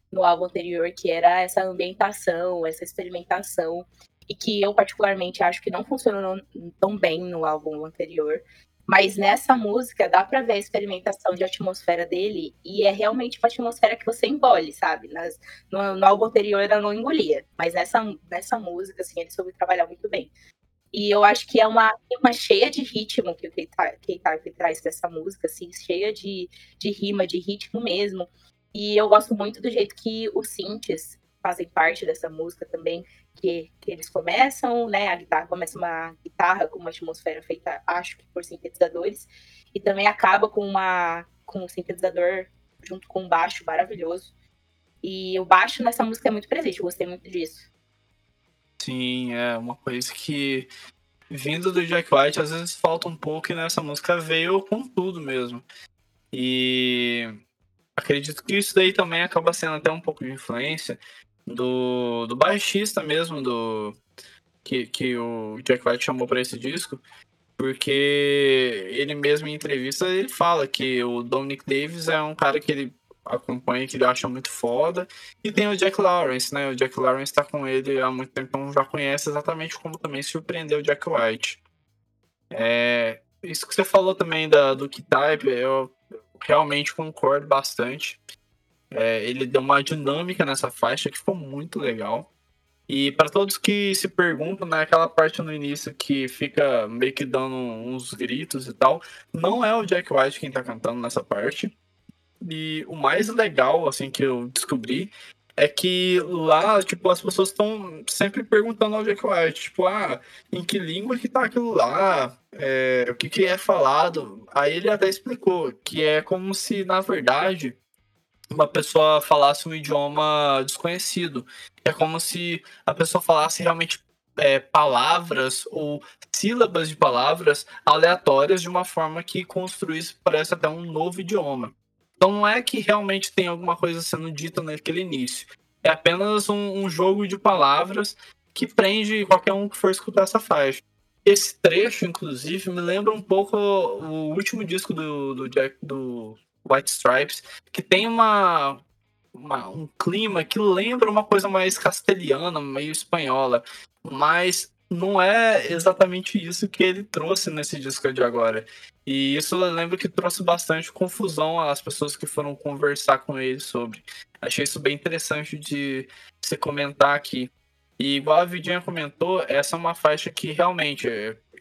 no álbum anterior, que era essa ambientação, essa experimentação. E que eu, particularmente, acho que não funcionou tão bem no álbum anterior. Mas nessa música dá pra ver a experimentação de atmosfera dele e é realmente uma atmosfera que você engole, sabe? Nas, no, no, álbum anterior eu não engolia, mas nessa, nessa música, assim, ele soube trabalhar muito bem. E eu acho que é uma rima cheia de ritmo que o K-Type traz dessa música, assim, cheia de, de rima, de ritmo mesmo. E eu gosto muito do jeito que os synths fazem parte dessa música também que, que eles começam, né? A guitarra começa uma guitarra com uma atmosfera feita, acho que por sintetizadores, e também acaba com uma com um sintetizador junto com um baixo maravilhoso. E o baixo nessa música é muito presente, eu gostei muito disso. Sim, é uma coisa que vindo do Jack White às vezes falta um pouco e nessa música veio com tudo mesmo. E acredito que isso daí também acaba sendo até um pouco de influência do, do baixista mesmo, do que, que o Jack White chamou para esse disco, porque ele mesmo em entrevista ele fala que o Dominic Davis é um cara que ele acompanha, que ele acha muito foda, e tem o Jack Lawrence, né? O Jack Lawrence tá com ele há muito tempo, então já conhece exatamente como também surpreendeu o Jack White. É, isso que você falou também da, do K-Type, eu realmente concordo bastante. É, ele deu uma dinâmica nessa faixa que ficou muito legal. E para todos que se perguntam, né, aquela parte no início que fica meio que dando uns gritos e tal, não é o Jack White quem tá cantando nessa parte. E o mais legal, assim, que eu descobri é que lá, tipo, as pessoas estão sempre perguntando ao Jack White, tipo, ah, em que língua que tá aquilo lá? É, o que que é falado? Aí ele até explicou que é como se, na verdade, uma pessoa falasse um idioma desconhecido. É como se a pessoa falasse realmente é, palavras ou sílabas de palavras aleatórias de uma forma que construísse, parece até um novo idioma. Então não é que realmente tem alguma coisa sendo dita naquele início. É apenas um, um jogo de palavras que prende qualquer um que for escutar essa faixa. Esse trecho, inclusive, me lembra um pouco o último disco do, do, Jack, do White Stripes, que tem uma, uma, um clima que lembra uma coisa mais castelhana, meio espanhola, mas não é exatamente isso que ele trouxe nesse disco de agora. E isso eu lembro que trouxe bastante confusão às pessoas que foram conversar com ele sobre. Achei isso bem interessante de se comentar aqui. E igual a Vidinha comentou, essa é uma faixa que realmente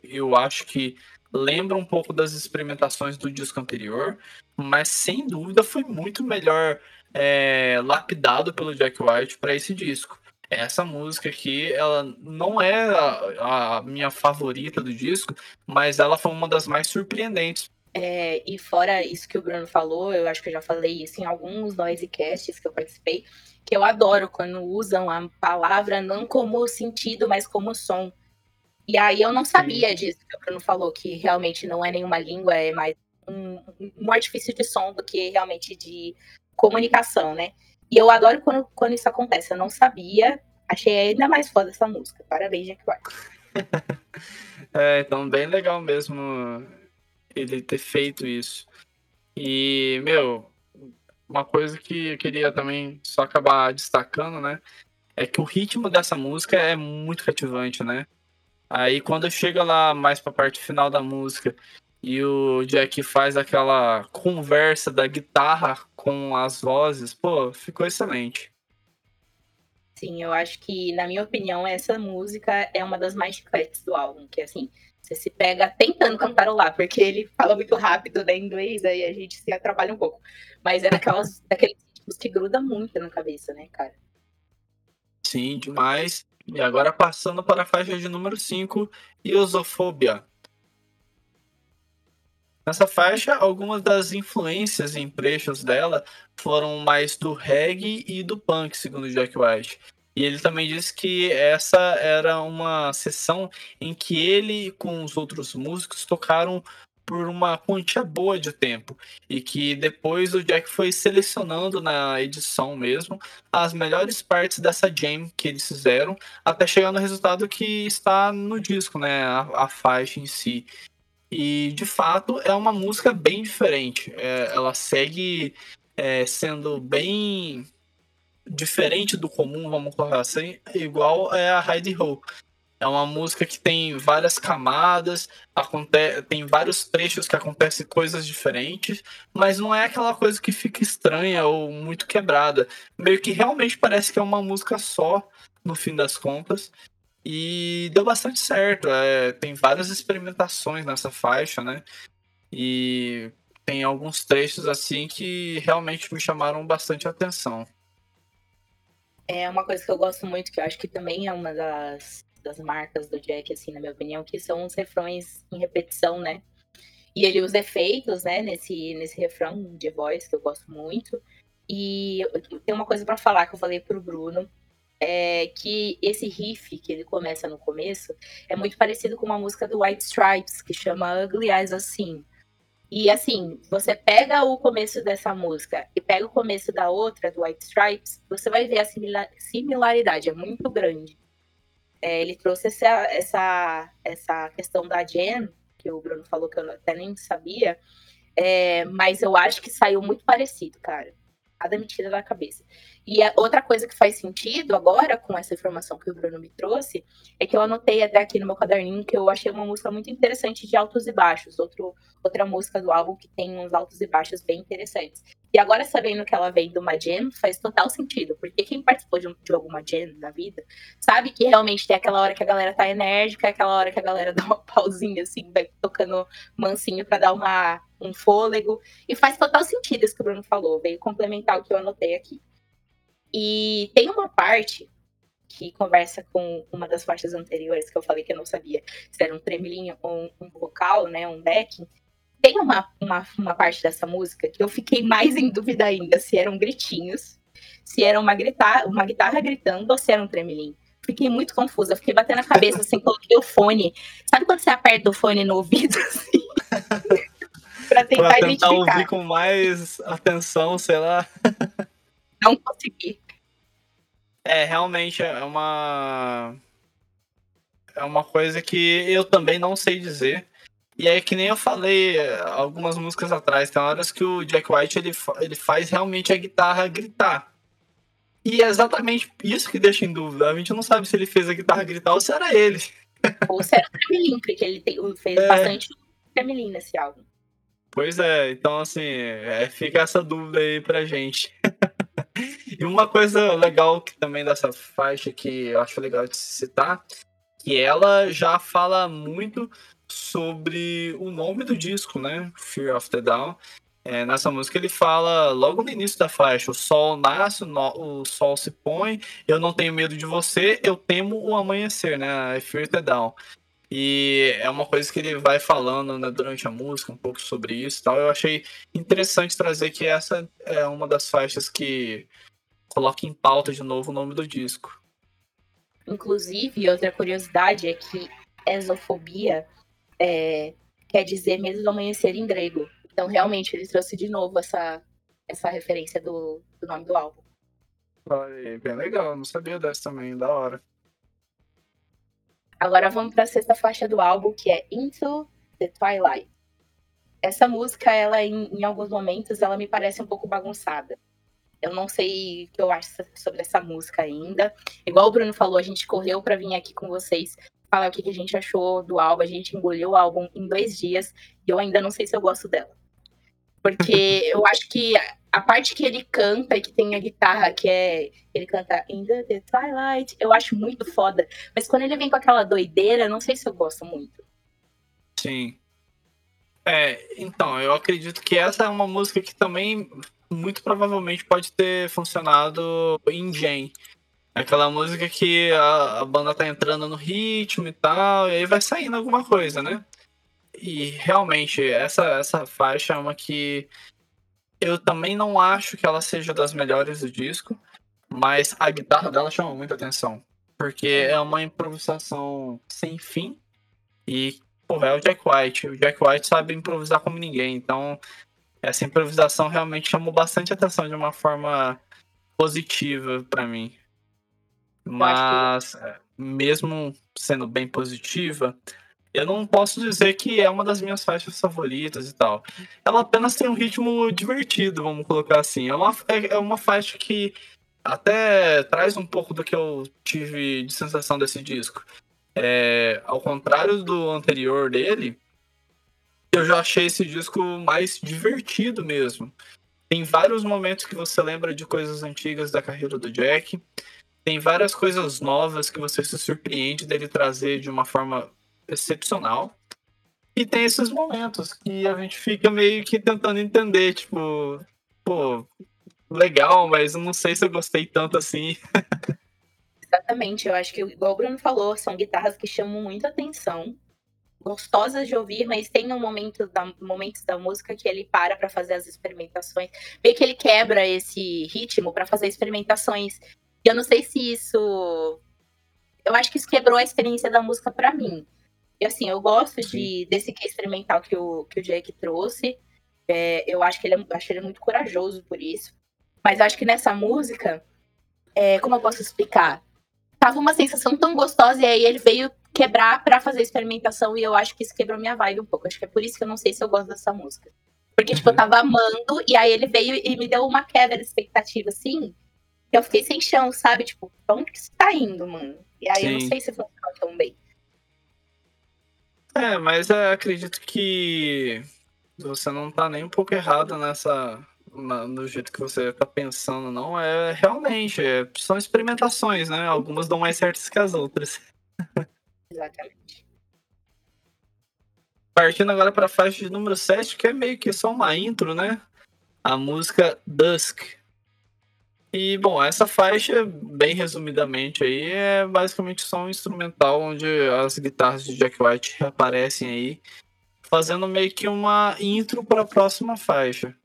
eu acho que lembra um pouco das experimentações do disco anterior, mas sem dúvida foi muito melhor é, lapidado pelo Jack White para esse disco. Essa música aqui, ela não é a, a, minha favorita do disco, mas ela foi uma das mais surpreendentes. É, e fora isso que o Bruno falou, eu acho que eu já falei isso em alguns noisecasts que eu participei, que eu adoro quando usam a palavra não como sentido, mas como som. E aí eu não sabia disso que o Bruno falou, que realmente não é nenhuma língua, é mais um, um artifício de som do que realmente de comunicação, né? E eu adoro quando, quando isso acontece. Eu não sabia. Achei ainda mais foda essa música. Parabéns, Jack White. é, então bem legal mesmo ele ter feito isso. E, meu, uma coisa que eu queria também só acabar destacando, né? É que o ritmo dessa música é muito cativante, né? Aí quando chega lá mais pra parte final da música e o Jack faz aquela conversa da guitarra com as vozes, pô, ficou excelente. Sim, eu acho que, na minha opinião, essa música é uma das mais chicletes do álbum, que assim, você se pega tentando cantarolar, porque ele fala muito rápido né, em inglês, aí a gente se atrapalha um pouco. Mas é daquelas, daqueles ritmos que gruda muito na cabeça, né, cara? Sim, demais. E agora passando para a faixa de número 5, Iosofobia. Nessa faixa, algumas das influências em trechos dela foram mais do reggae e do punk, segundo Jack White. E ele também disse que essa era uma sessão em que ele com os outros músicos tocaram por uma quantia boa de tempo e que depois o Jack foi selecionando na edição mesmo as melhores partes dessa jam que eles fizeram até chegar no resultado que está no disco, né, a, a faixa em si. E de fato é uma música bem diferente. É, ela segue é, sendo bem diferente do comum, vamos colocar assim, igual é a Heidi Ho. É uma música que tem várias camadas, tem vários trechos que acontecem coisas diferentes, mas não é aquela coisa que fica estranha ou muito quebrada. Meio que realmente parece que é uma música só, no fim das contas. E deu bastante certo. É, tem várias experimentações nessa faixa, né? E tem alguns trechos assim que realmente me chamaram bastante atenção. É uma coisa que eu gosto muito, que eu acho que também é uma das, das marcas do Jack, assim, na minha opinião, que são os refrões em repetição, né? E ele usa efeitos, né, nesse, nesse refrão de voz, que eu gosto muito. E tem uma coisa para falar que eu falei pro Bruno, é que esse riff que ele começa no começo é muito parecido com uma música do White Stripes que chama Ugly Eyes Assim. E assim, você pega o começo dessa música e pega o começo da outra, do White Stripes, você vai ver a similaridade, é muito grande. É, ele trouxe essa, essa, essa questão da Jen, que o Bruno falou que eu até nem sabia, é, mas eu acho que saiu muito parecido, cara nada me tira da cabeça. E a outra coisa que faz sentido agora, com essa informação que o Bruno me trouxe, é que eu anotei até aqui no meu caderninho que eu achei uma música muito interessante de altos e baixos. Outro, outra música do álbum que tem uns altos e baixos bem interessantes. E agora, sabendo que ela vem de uma faz total sentido. Porque quem participou de, de alguma jam na vida, sabe que realmente tem aquela hora que a galera tá enérgica, aquela hora que a galera dá uma pausinha, assim, vai tocando mansinho para dar uma, um fôlego. E faz total sentido isso que o Bruno falou. Veio complementar o que eu anotei aqui. E tem uma parte que conversa com uma das faixas anteriores que eu falei que eu não sabia se era um tremelinho ou um, vocal, né, um backing. Tem uma, uma, uma parte dessa música que eu fiquei mais em dúvida ainda se eram gritinhos, se era uma, gritar, uma guitarra gritando ou se era um tremelinho. Fiquei muito confusa, fiquei batendo a cabeça assim, coloquei o fone. Sabe quando você aperta o fone no ouvido assim? pra tentar, pra tentar identificar. ouvir com mais atenção, sei lá. Não consegui. É, realmente é uma. É uma coisa que eu também não sei dizer. E é que nem eu falei é, algumas músicas atrás, tem horas que o Jack White ele, ele faz realmente a guitarra gritar. E é exatamente isso que deixa em dúvida. A gente não sabe se ele fez a guitarra gritar ou se era ele. Ou se era o Tremelin, porque ele tem, fez é. bastante Tremelin nesse álbum. Pois é, então assim, é, fica essa dúvida aí pra gente. e uma coisa legal que também dessa faixa que eu acho legal de citar, que ela já fala muito sobre o nome do disco, né? Fear of the Down. É, nessa música ele fala logo no início da faixa: o sol nasce, o sol se põe, eu não tenho medo de você, eu temo o amanhecer, né? Fear the down. E é uma coisa que ele vai falando né, durante a música, um pouco sobre isso e tal. Eu achei interessante trazer que essa é uma das faixas que coloca em pauta de novo o nome do disco. Inclusive, outra curiosidade é que exofobia é, quer dizer medo do amanhecer em grego. Então, realmente, ele trouxe de novo essa, essa referência do, do nome do álbum. Olha, bem legal, não sabia dessa também, da hora. Agora vamos para a sexta faixa do álbum, que é Into the Twilight. Essa música, ela em, em alguns momentos, ela me parece um pouco bagunçada. Eu não sei o que eu acho sobre essa música ainda. Igual o Bruno falou, a gente correu para vir aqui com vocês falar o que a gente achou do álbum. A gente engoliu o álbum em dois dias e eu ainda não sei se eu gosto dela. Porque eu acho que a parte que ele canta e que tem a guitarra, que é. Ele canta In the Twilight, eu acho muito foda. Mas quando ele vem com aquela doideira, não sei se eu gosto muito. Sim. É, então, eu acredito que essa é uma música que também muito provavelmente pode ter funcionado em Jane. Aquela música que a, a, banda tá entrando no ritmo e tal, e aí vai saindo alguma coisa, né? E realmente, essa, essa faixa é uma que eu também não acho que ela seja das melhores do disco, mas a guitarra dela chama muita atenção. Porque é uma improvisação sem fim. E, pô, é o Jack White. O Jack White sabe improvisar como ninguém. Então, essa improvisação realmente chamou bastante atenção de uma forma positiva para mim. Mas, que... mesmo sendo bem positiva, eu não posso dizer que é uma das minhas faixas favoritas e tal. Ela apenas tem um ritmo divertido, vamos colocar assim. É uma, é, é uma faixa que até traz um pouco do que eu tive de sensação desse disco. É, ao contrário do anterior dele, eu já achei esse disco mais divertido mesmo. Tem vários momentos que você lembra de coisas antigas da carreira do Jack. Tem várias coisas novas que você se surpreende dele trazer de uma forma excepcional. E tem esses momentos que a gente fica meio que tentando entender, tipo, pô, legal, mas não sei se eu gostei tanto assim. Exatamente, eu acho que, igual o Bruno falou, são guitarras que chamam muita atenção, gostosas de ouvir, mas tem um momento da, momentos da música que ele para para fazer as experimentações, meio que ele quebra esse ritmo para fazer experimentações. E eu não sei se isso. Eu acho que isso quebrou a experiência da música para mim. E assim, eu gosto de, desse que experimental que o, que o Jake trouxe. É, eu acho que ele é, acho ele muito corajoso por isso. Mas acho que nessa música, é, como eu posso explicar? Tava uma sensação tão gostosa e aí ele veio quebrar para fazer experimentação e eu acho que isso quebrou minha vibe um pouco. Acho que é por isso que eu não sei se eu gosto dessa música. Porque, tipo, eu uhum. tava amando e aí ele veio e me deu uma queda de expectativa, assim. Eu fiquei sem chão, sabe? Tipo, pra onde que isso tá indo, mano? E aí Sim. eu não sei se funciona tão bem. É, mas é, acredito que você não tá nem um pouco errado nessa. Na, no jeito que você tá pensando, não. É realmente, é, são experimentações, né? Algumas dão mais certas que as outras. Exatamente. Partindo agora para a faixa de número 7, que é meio que só uma intro, né? A música Dusk. E, bom, essa faixa, bem resumidamente aí, é basicamente só um instrumental onde as guitarras de Jack White aparecem aí, fazendo meio que uma intro para a próxima faixa.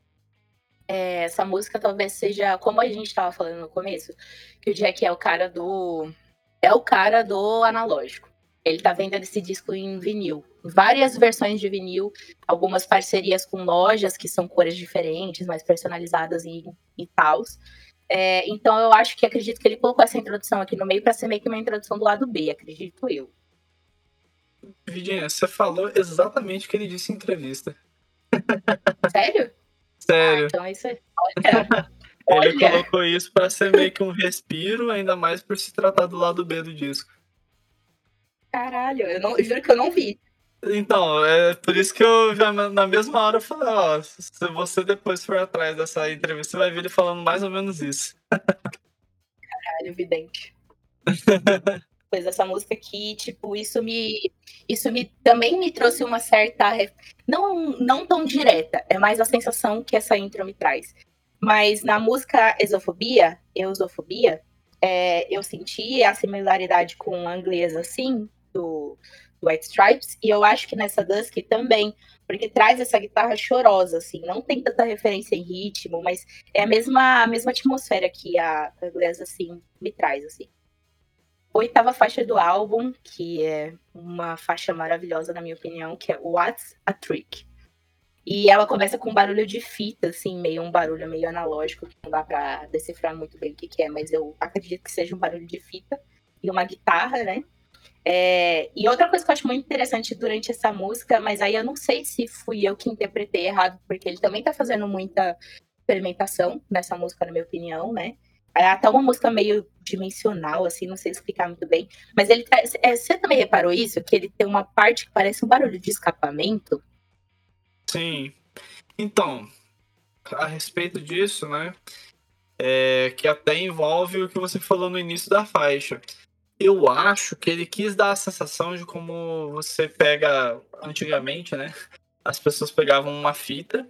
É, essa música talvez seja, como a gente estava falando no começo, que o Jack é o cara do. É o cara do analógico. Ele tá vendendo esse disco em vinil. Várias versões de vinil, algumas parcerias com lojas que são cores diferentes, mais personalizadas e, e tal. É, então eu acho que acredito que ele colocou essa introdução aqui no meio para ser meio que uma introdução do lado B, acredito eu. Virginia, você falou exatamente o que ele disse em entrevista. Sério? Sério. Ah, então isso é. Olha. Ele Olha. colocou isso para ser meio que um respiro, ainda mais por se tratar do lado B do disco. Caralho, eu, não, eu juro que eu não vi. Então, é por isso que eu já na mesma hora falei, ó, se você depois for atrás dessa entrevista, você vai ver ele falando mais ou menos isso. Caralho, evidente. pois essa música aqui, tipo, isso me isso me também me trouxe uma certa não não tão direta, é mais a sensação que essa intro me traz. Mas na música Exofobia, Eusofobia, é, eu senti a similaridade com a inglesa, assim, do White Stripes, e eu acho que nessa Dusky também, porque traz essa guitarra chorosa, assim, não tem tanta referência em ritmo, mas é a mesma, a mesma atmosfera que a inglesa, assim, me traz, assim. Oitava faixa do álbum, que é uma faixa maravilhosa, na minha opinião, que é What's a Trick. E ela começa com um barulho de fita, assim, meio um barulho meio analógico, que não dá pra decifrar muito bem o que, que é, mas eu acredito que seja um barulho de fita e uma guitarra, né? É, e outra coisa que eu acho muito interessante durante essa música, mas aí eu não sei se fui eu que interpretei errado, porque ele também tá fazendo muita experimentação nessa música, na minha opinião, né? É até uma música meio dimensional, assim, não sei explicar muito bem. Mas ele traz. É, você também reparou isso? Que ele tem uma parte que parece um barulho de escapamento? Sim. Então, a respeito disso, né? É, que até envolve o que você falou no início da faixa eu acho que ele quis dar a sensação de como você pega antigamente, né? As pessoas pegavam uma fita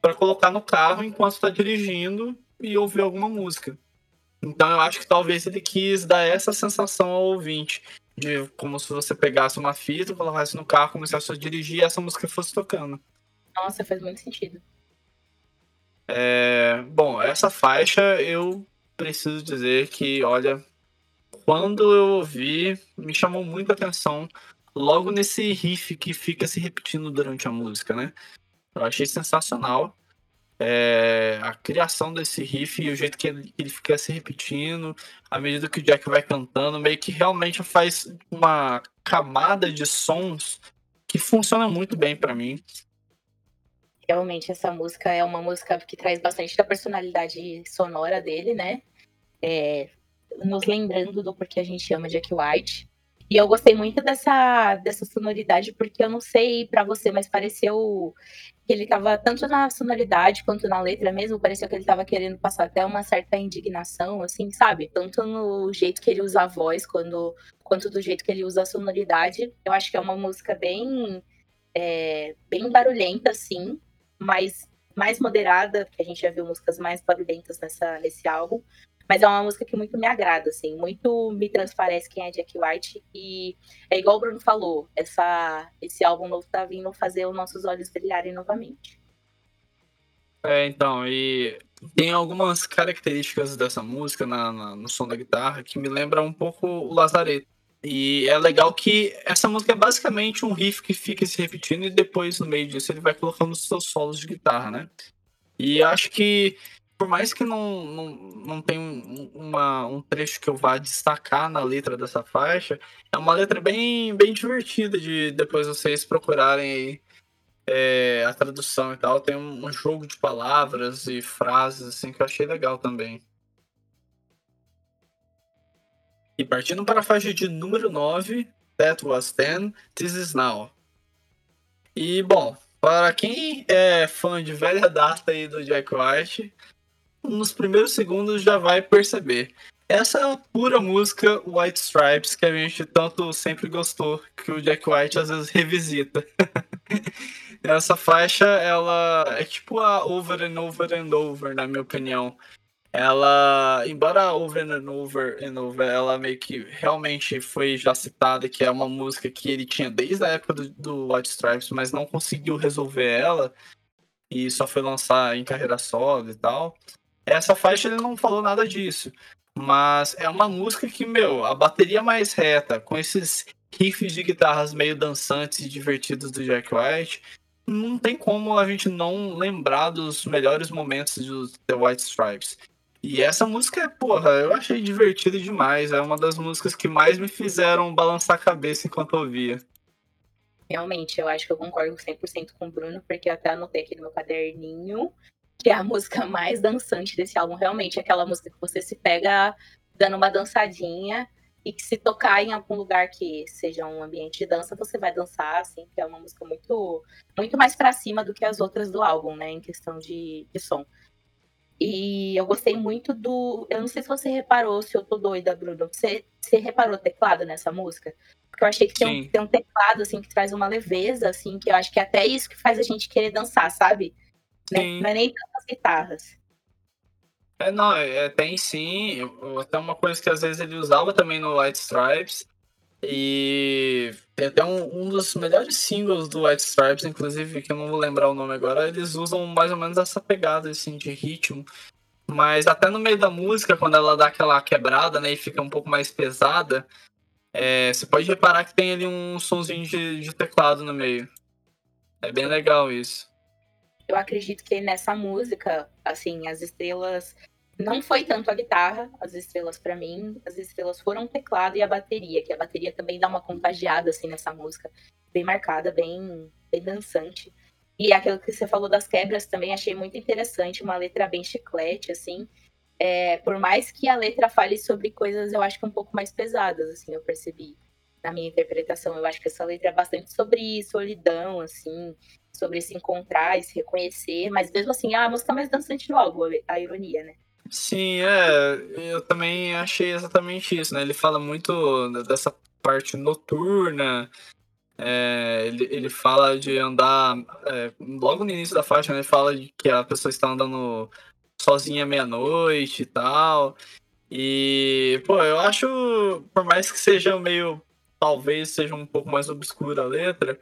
para colocar no carro enquanto está dirigindo e ouvir alguma música. Então eu acho que talvez ele quis dar essa sensação ao ouvinte. De como se você pegasse uma fita, colocasse no carro, começasse a dirigir e essa música fosse tocando. Nossa, faz muito sentido. É, bom, essa faixa eu preciso dizer que, olha, quando eu ouvi, me chamou muito a atenção logo nesse riff que fica se repetindo durante a música, né? Eu achei sensacional. É, a criação desse riff e o jeito que ele, ele, fica se repetindo, à medida que o Jack vai cantando, meio que realmente faz uma camada de sons que funciona muito bem para mim. Realmente, essa música é uma música que traz bastante da personalidade sonora dele, né? É, nos lembrando do porquê a gente ama Jack White. E eu gostei muito dessa, dessa sonoridade, porque eu não sei para você, mas pareceu que ele tava tanto na sonoridade quanto na letra mesmo, pareceu que ele tava querendo passar até uma certa indignação, assim, sabe? Tanto no jeito que ele usa a voz, quando, quanto do jeito que ele usa a sonoridade. Eu acho que é uma música bem, é, bem barulhenta, assim, mas mais moderada, porque a gente já viu músicas mais barulhentas nessa, nesse álbum, mas é uma música que muito me agrada, assim, muito me transparece quem é Jack White. E é igual o Bruno falou, essa, esse álbum novo tá vindo fazer os nossos olhos brilharem novamente. É, então, e tem algumas características dessa música na, na, no som da guitarra que me lembra um pouco o Lazareto. E é legal que essa música é basicamente um riff que fica se repetindo e depois, no meio disso, ele vai colocando os seus solos de guitarra, né? E acho que por mais que não, não, não tenha um, uma, um trecho que eu vá destacar na letra dessa faixa, é uma letra bem, bem divertida de depois vocês procurarem aí é, a tradução e tal. Tem um, um, jogo de palavras e frases assim que eu achei legal também. E partindo para a faixa de número 9, That Was Then, This Is Now. E bom, para quem é fã de velha data aí do Jack White, nos primeiros segundos já vai perceber. Essa é a pura música White Stripes que a gente tanto sempre gostou, que o Jack White às vezes revisita. Essa faixa, ela é tipo a Over and Over and Over, na minha opinião. ela, embora Over and Over and Over, ela meio que realmente foi já citada que é uma música que ele tinha desde a época do, do White Stripes, mas não conseguiu resolver ela e só foi lançar em carreira solo e tal. Essa faixa ele não falou nada disso, mas é uma música que, meu, a bateria mais reta, com esses riffs de guitarras meio dançantes e divertidos do Jack White, não tem como a gente não lembrar dos melhores momentos do The White Stripes. E essa música, porra, eu achei divertida demais. É uma das músicas que mais me fizeram balançar a cabeça enquanto ouvia. Realmente, eu acho que eu concordo 100% com o Bruno, porque até anotei aqui no meu caderninho que é a música mais dançante desse álbum. Realmente, é aquela música que você se pega dando uma dançadinha e que se tocar em algum lugar que seja um ambiente de dança, você vai dançar, assim, que é uma música muito, muito mais para cima do que as outras do álbum, né, em questão de, de som. E eu gostei muito do. Eu não sei se você reparou, se eu tô doida, Bruno. Você, você reparou o teclado nessa música? Porque eu achei que tem um, tem um, teclado, assim, que traz uma leveza, assim, que eu acho que é até isso que faz a gente querer dançar, sabe? Né? Não é nem tantas guitarras. É, não, é, tem sim. Até uma coisa que às vezes ele usava também no White Stripes. E tem até um, um dos melhores singles do White Stripes, inclusive, que eu não vou lembrar o nome agora, eles usam mais ou menos essa pegada assim, de ritmo. Mas até no meio da música, quando ela dá aquela quebrada, né, e fica um pouco mais pesada, é, você pode reparar que tem ali um sonzinho de, de teclado no meio. É bem legal isso. Eu acredito que nessa música, assim, as estrelas não foi tanto a guitarra, as estrelas para mim, as estrelas foram o teclado e a bateria, que a bateria também dá uma contagiada assim nessa música, bem marcada, bem, bem dançante. E aquilo que você falou das quebras também achei muito interessante, uma letra bem chiclete assim. É, por mais que a letra fale sobre coisas, eu acho que um pouco mais pesadas, assim, eu percebi na minha interpretação. Eu acho que essa letra é bastante sobre solidão, assim, sobre se encontrar e se reconhecer, mas mesmo assim, é a música mais dançante do a ironia, né? Sim, é, eu também achei exatamente isso, né? Ele fala muito dessa parte noturna, é, ele, ele fala de andar, é, logo no início da faixa, né, ele fala de que a pessoa está andando sozinha meia-noite e tal. E, pô, eu acho, por mais que seja meio, talvez seja um pouco mais obscura a letra,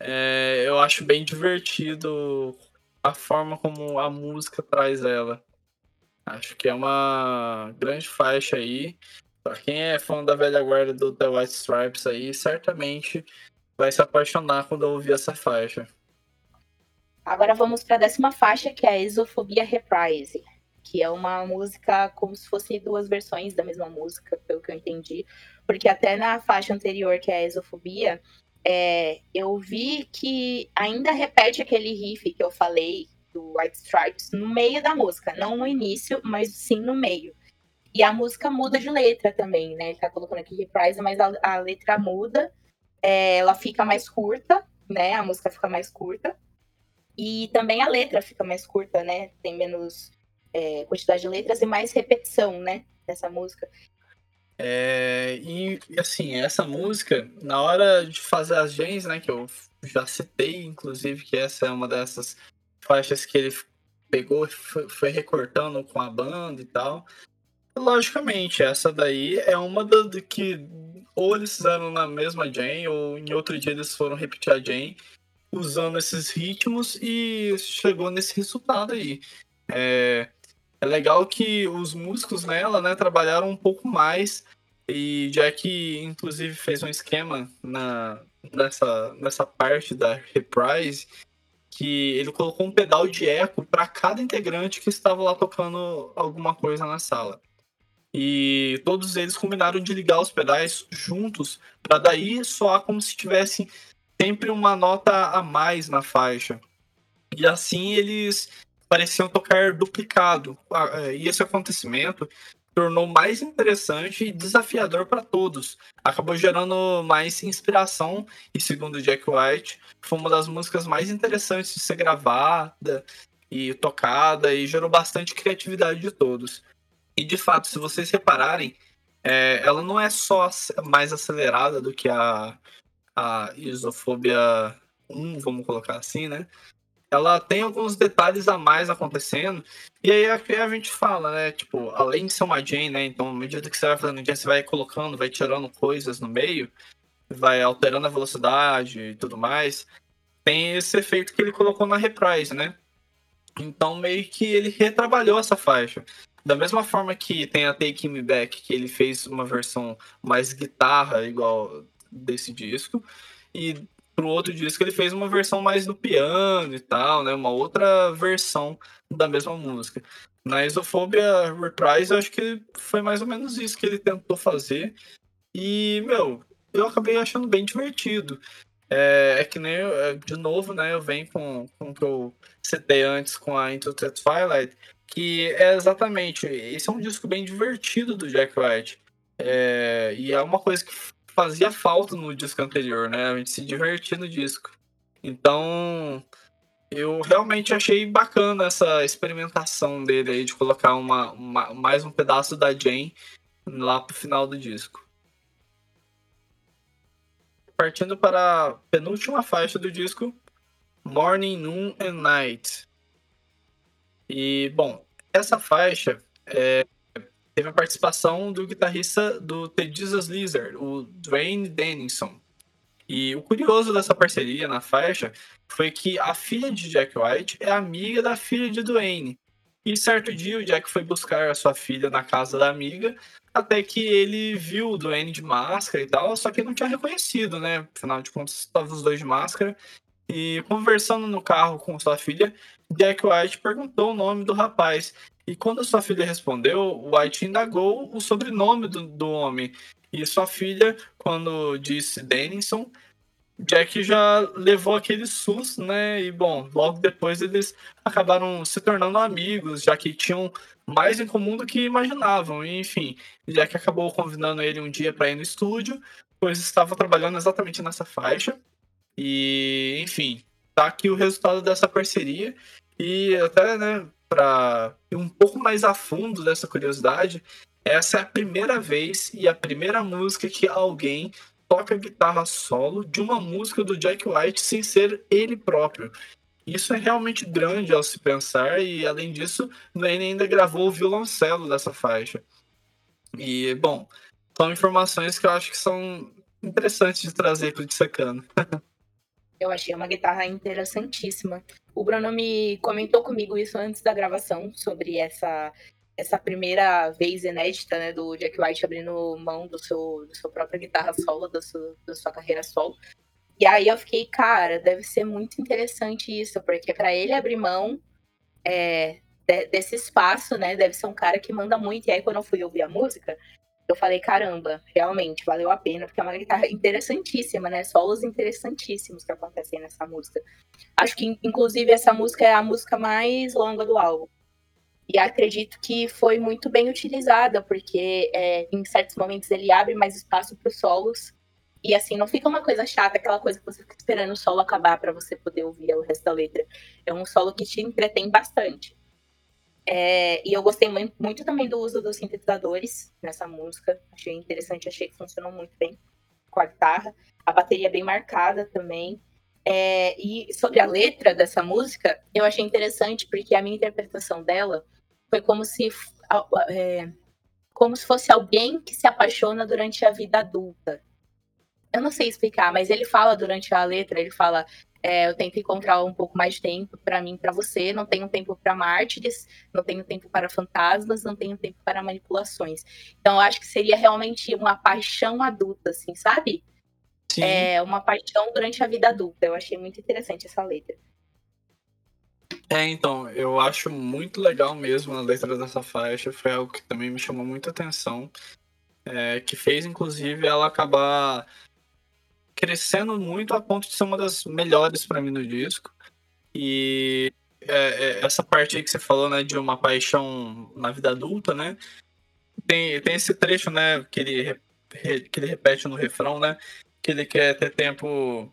é, eu acho bem divertido a forma como a música traz ela. Acho que é uma grande faixa aí. Pra quem é fã da velha guarda do The White Stripes aí, certamente vai se apaixonar quando ouvir essa faixa. Agora vamos para a décima faixa, que é a Exofobia Reprise, que é uma música como se fossem duas versões da mesma música, pelo que eu entendi. Porque até na faixa anterior, que é a Exofobia, é, eu vi que ainda repete aquele riff que eu falei, do White Stripes no meio da música, não no início, mas sim no meio. E a música muda de letra também, né? Ele tá colocando aqui reprise, mas a, a letra muda, é, ela fica mais curta, né? A música fica mais curta. E também a letra fica mais curta, né? Tem menos é, quantidade de letras e mais repetição, né? Dessa música. É, e, assim, essa música, na hora de fazer as gens, né? Que eu já citei, inclusive, que essa é uma dessas faixas que ele pegou e foi recortando com a banda e tal. Logicamente, essa daí é uma das que ou eles fizeram na mesma Jane, ou em outro dia eles foram repetir a Jane, usando esses ritmos e chegou nesse resultado aí. É, é legal que os músicos nela né, trabalharam um pouco mais e Jack, inclusive, fez um esquema na, nessa, nessa parte da reprise que ele colocou um pedal de eco para cada integrante que estava lá tocando alguma coisa na sala. E todos eles combinaram de ligar os pedais juntos para daí soar como se tivesse sempre uma nota a mais na faixa. E assim eles pareciam tocar duplicado. Ah, é, e esse acontecimento tornou mais interessante e desafiador para todos. Acabou gerando mais inspiração e, segundo Jack White, foi uma das músicas mais interessantes de ser gravada e tocada e gerou bastante criatividade de todos. E de fato, se vocês repararem, é, ela não é só mais acelerada do que a, a Isofobia 1, vamos colocar assim, né? Ela tem alguns detalhes a mais acontecendo. E aí a, gente fala, né? Tipo, além de ser uma Jane, né? Então, à medida que você vai fazendo Jane, você vai colocando, vai tirando coisas no meio, vai alterando a velocidade e tudo mais. Tem esse efeito que ele colocou na reprise, né? Então, meio que ele retrabalhou essa faixa. Da mesma forma que tem a Take Me Back, que ele fez uma versão mais guitarra, igual desse disco. E pro outro disco ele fez uma versão mais no piano e tal, né? Uma outra versão da mesma música. Na Isofobia Reprise, eu acho que foi mais ou menos isso que ele tentou fazer. E, meu, eu acabei achando bem divertido. É, é que nem, é, de novo, né? Eu venho com, com o que eu citei antes com a Into the Twilight, que é exatamente. Esse é um disco bem divertido do Jack White. É, e é uma coisa que fazia falta no disco anterior, né? A gente se divertia no disco. Então, eu realmente achei bacana essa experimentação dele aí de colocar uma, uma, mais um pedaço da Jane lá pro final do disco. Partindo para a penúltima faixa do disco, Morning, Noon and Night. E, bom, essa faixa é, teve a participação do guitarrista do The Jesus Lizard, o Dwayne Dennison. E o curioso dessa parceria na faixa foi que a filha de Jack White é amiga da filha de Dwayne. E certo dia o Jack foi buscar a sua filha na casa da amiga, até que ele viu o Dwayne de máscara e tal, só que não tinha reconhecido, né? Afinal de contas, estavam os dois de máscara. E conversando no carro com sua filha, Jack White perguntou o nome do rapaz. E quando sua filha respondeu, White indagou o sobrenome do, do homem. E sua filha, quando disse Denison, Jack já levou aquele susto, né? E bom, logo depois eles acabaram se tornando amigos, já que tinham mais em comum do que imaginavam. E, enfim, Jack acabou convidando ele um dia para ir no estúdio, pois estava trabalhando exatamente nessa faixa. E, enfim, tá aqui o resultado dessa parceria. E até, né, para ir um pouco mais a fundo dessa curiosidade, essa é a primeira vez e a primeira música que alguém toca guitarra solo de uma música do Jack White sem ser ele próprio. Isso é realmente grande ao se pensar, e além disso, Lane ainda gravou o violoncelo dessa faixa. E, bom, são informações que eu acho que são interessantes de trazer para o Dissecando. Eu achei uma guitarra interessantíssima. O Bruno me comentou comigo isso antes da gravação, sobre essa, essa primeira vez inédita, né, do Jack White abrindo mão do seu, do sua própria guitarra solo, da sua, da sua carreira solo. E aí eu fiquei, cara, deve ser muito interessante isso, porque para ele abrir mão é, desse espaço, né, deve ser um cara que manda muito. E aí quando eu fui ouvir a música, eu falei, caramba, realmente valeu a pena, porque é uma guitarra interessantíssima, né? Solos interessantíssimos que acontecem nessa música. Acho que, inclusive, essa música é a música mais longa do álbum. E acredito que foi muito bem utilizada, porque é, em certos momentos ele abre mais espaço para os solos. E assim, não fica uma coisa chata, aquela coisa que você fica esperando o solo acabar para você poder ouvir o resto da letra. É um solo que te entretém bastante. É, e eu gostei muito, também do uso dos sintetizadores nessa música. Achei interessante, achei que funcionou muito bem com a guitarra. A bateria é bem marcada também. É, e sobre a letra dessa música, eu achei interessante porque a minha interpretação dela foi como se, é, como se fosse alguém que se apaixona durante a vida adulta. Eu não sei explicar, mas ele fala durante a letra, ele fala é, eu tento encontrar um pouco mais de tempo para mim, para você. Não tenho tempo para mártires, não tenho tempo para fantasmas, não tenho tempo para manipulações. Então, eu acho que seria realmente uma paixão adulta, assim, sabe? Sim. É uma paixão durante a vida adulta. Eu achei muito interessante essa letra. É, então, eu acho muito legal mesmo a letra dessa faixa. Foi algo que também me chamou muita atenção. É, que fez, inclusive, ela acabar crescendo muito a ponto de ser uma das melhores para mim no disco. E é, é, essa parte aí que você falou, né, de uma paixão na vida adulta, né? Tem, tem esse trecho, né, que ele, que ele repete no refrão, né? Que ele quer ter tempo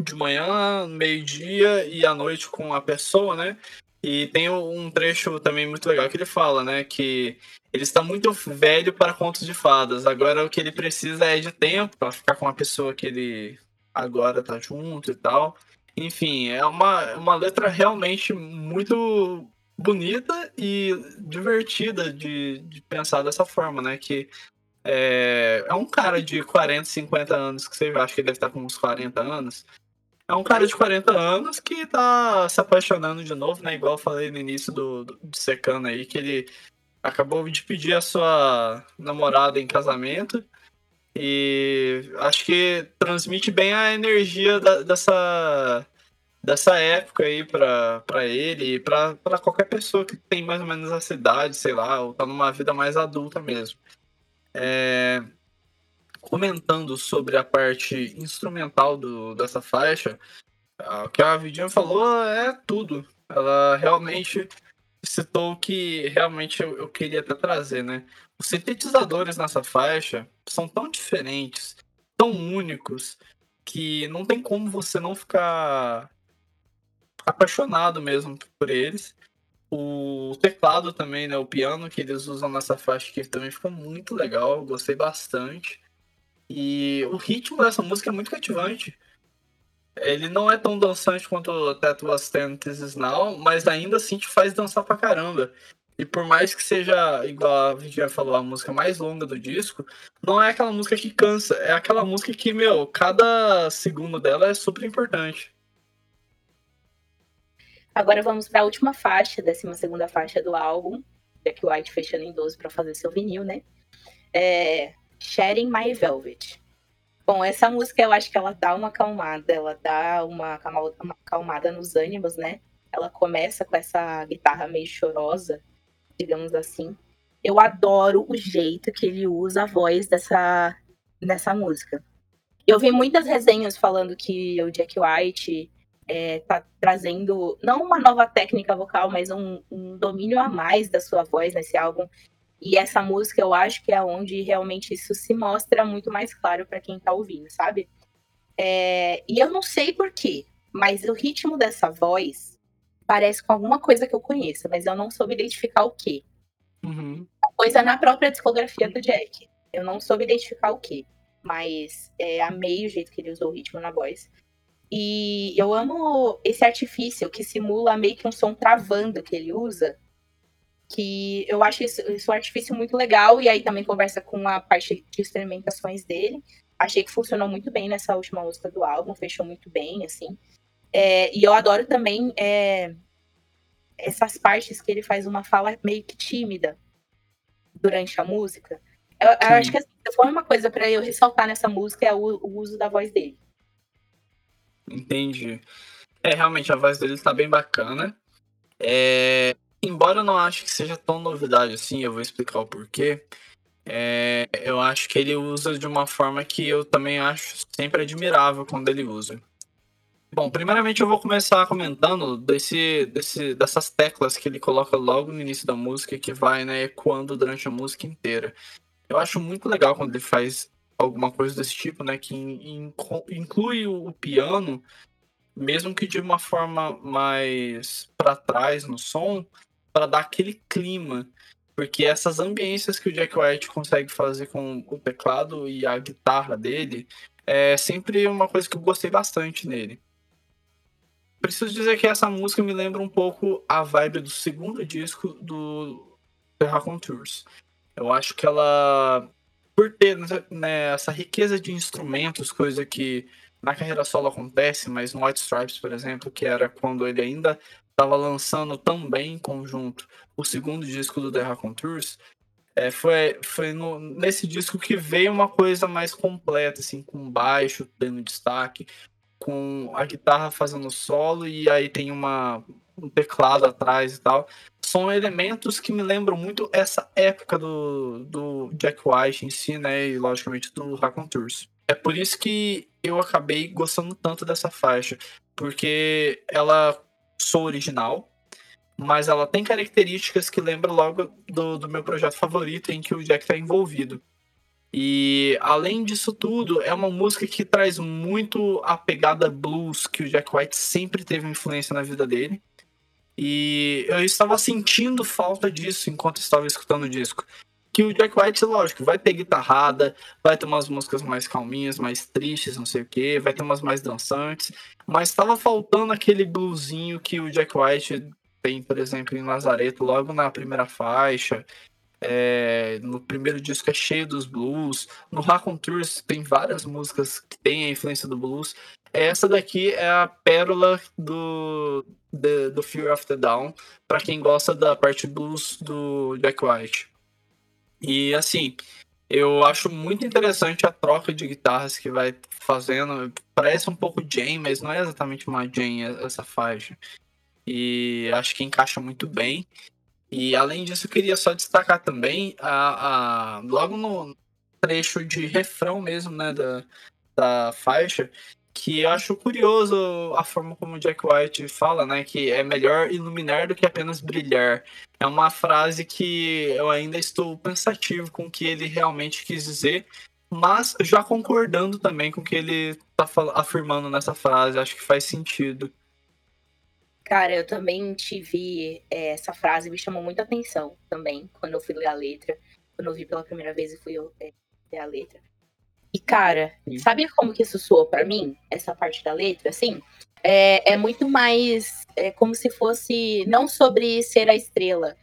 de manhã, meio-dia e à noite com a pessoa, né? E tem um trecho também muito legal que ele fala, né? Que ele está muito velho para contos de fadas. Agora o que ele precisa é de tempo para ficar com a pessoa que ele agora tá junto e tal. Enfim, é uma, uma letra realmente muito bonita e divertida de, de pensar dessa forma, né? Que é, é um cara de 40, 50 anos, que você acha que ele deve estar com uns 40 anos. É um cara de 40 anos que tá se apaixonando de novo, né? Igual eu falei no início do, do Secano aí, que ele acabou de pedir a sua namorada em casamento. E acho que transmite bem a energia da, dessa, dessa época aí para ele e para qualquer pessoa que tem mais ou menos essa idade, sei lá, ou tá numa vida mais adulta mesmo. É, comentando sobre a parte instrumental do, dessa faixa, o que a Vidinha falou é tudo. Ela realmente citou o que realmente eu, eu queria até trazer, né? Os sintetizadores nessa faixa são tão diferentes, tão únicos, que não tem como você não ficar apaixonado mesmo por eles. O teclado também, né? O piano que eles usam nessa faixa aqui também ficou muito legal, gostei bastante. E o ritmo dessa música é muito cativante. Ele não é tão dançante quanto Tattoo Was Tenses Now, mas ainda assim te faz dançar pra caramba. E por mais que seja, igual a já falou, a música mais longa do disco, não é aquela música que cansa, é aquela música que, meu, cada segundo dela é super importante. Agora vamos para a última faixa, décima segunda faixa do álbum, Jack White fechando em 12 para fazer seu vinil, né? É Sharing My Velvet. Bom, essa música eu acho que ela dá uma acalmada, ela dá uma, acalmada nos ânimos, né? Ela começa com essa guitarra meio chorosa, digamos assim. Eu adoro o jeito que ele usa a voz dessa, dessa música. Eu vi muitas resenhas falando que o Jack White é, tá trazendo não uma nova técnica vocal, mas um, um domínio a mais da sua voz nesse álbum. E essa música eu acho que é onde realmente isso se mostra muito mais claro para quem tá ouvindo, sabe? É, e eu não sei porquê, mas o ritmo dessa voz parece com alguma coisa que eu conheço, mas eu não soube identificar o quê. Uhum. Coisa na própria discografia do Jack. Eu não soube identificar o quê. Mas é, amei o jeito que ele usou o ritmo na voz. E eu amo esse artifício que simula meio que um som travando que ele usa que eu acho isso, isso um artifício muito legal, e aí também conversa com a parte de experimentações dele. Achei que funcionou muito bem nessa última música do álbum, fechou muito bem, assim. É, e eu adoro também é, essas partes que ele faz uma fala meio que tímida durante a música. Eu, eu acho que assim, se for uma coisa para eu ressaltar nessa música é o, o, uso da voz dele. Entendi. É, realmente a voz dele está bem bacana. É, Embora eu não ache que seja tão novidade assim, eu vou explicar o porquê. É, eu acho que ele usa de uma forma que eu também acho sempre admirável quando ele usa. Bom, primeiramente eu vou começar comentando desse, desse, dessas teclas que ele coloca logo no início da música que vai né, ecoando durante a música inteira. Eu acho muito legal quando ele faz alguma coisa desse tipo, né, que inclui o piano, mesmo que de uma forma mais para trás no som, para dar aquele clima. Porque essas ambiências que o Jack White consegue fazer com o teclado e a guitarra dele é sempre uma coisa que eu gostei bastante nele. Preciso dizer que essa música me lembra um pouco a vibe do segundo disco do Terra Contours. Eu acho que ela, por ter né, essa riqueza de instrumentos, coisa que na carreira solo acontece, mas no White Stripes, por exemplo, que era quando ele ainda estava lançando também em conjunto o segundo disco do The Contours, é, foi, foi no, nesse disco que veio uma coisa mais completa, assim, com baixo tendo destaque, com a guitarra fazendo solo e aí tem uma, um teclado atrás e tal. São elementos que me lembram muito essa época do, do Jack White em si, né? E logicamente do Raconteurs. É por isso que eu acabei gostando tanto dessa faixa, porque ela sou original, mas ela tem características que lembram logo do, do meu projeto favorito em que o Jack está envolvido. E além disso tudo, é uma música que traz muito a pegada blues que o Jack White sempre teve influência na vida dele. E eu estava sentindo falta disso enquanto estava escutando o disco. Que o Jack White, lógico, vai ter guitarrada, vai ter umas músicas mais calminhas, mais tristes, não sei o que, vai ter umas mais dançantes, mas estava faltando aquele bluesinho que o Jack White tem, por exemplo, em Lazareto, logo na primeira faixa. É, no primeiro disco é cheio dos blues. No Raccoon Tours tem várias músicas que têm a influência do blues. Essa daqui é a pérola do, do, do Fear of the Down, para quem gosta da parte blues do Jack White. E assim, eu acho muito interessante a troca de guitarras que vai fazendo. Parece um pouco Jane, mas não é exatamente uma Jane essa faixa. E acho que encaixa muito bem. E além disso, eu queria só destacar também a, a logo no trecho de refrão mesmo, né, da, da faixa, que eu acho curioso a forma como Jack White fala, né, que é melhor iluminar do que apenas brilhar. É uma frase que eu ainda estou pensativo com o que ele realmente quis dizer, mas já concordando também com o que ele está afirmando nessa frase, acho que faz sentido. Cara, eu também tive é, essa frase, me chamou muita atenção também, quando eu fui ler a letra, quando eu vi pela primeira vez e fui é, ler a letra. E, cara, sabe como que isso soou para mim? Essa parte da letra, assim? É, é muito mais é como se fosse não sobre ser a estrela,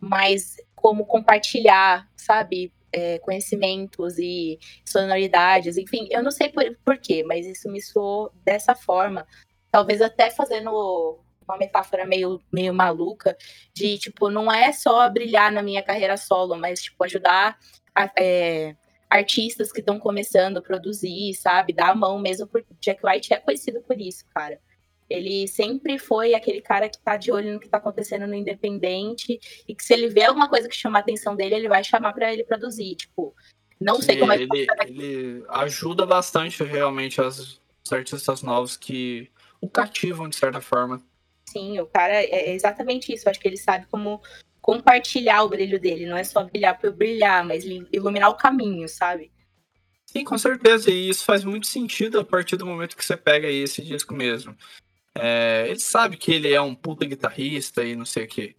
mas como compartilhar, sabe? É, conhecimentos e sonoridades, enfim, eu não sei por, por quê, mas isso me soou dessa forma. Talvez até fazendo uma metáfora meio, meio maluca, de tipo, não é só brilhar na minha carreira solo, mas tipo, ajudar a, é, artistas que estão começando a produzir, sabe? Dar a mão mesmo, porque Jack White é conhecido por isso, cara. Ele sempre foi aquele cara que tá de olho no que tá acontecendo no independente e que se ele vê alguma coisa que chama a atenção dele, ele vai chamar para ele produzir. Tipo, não sei como é que ele, ele ajuda bastante realmente as, os artistas novos que o cativam de certa forma. Sim, o cara é, é exatamente isso. Acho que ele sabe como compartilhar o brilho dele, não é só brilhar por brilhar, mas iluminar o caminho, sabe? Sim, com certeza, e isso faz muito sentido a partir do momento que você pega esse disco mesmo. É, ele sabe que ele é um puta guitarrista e não sei o que,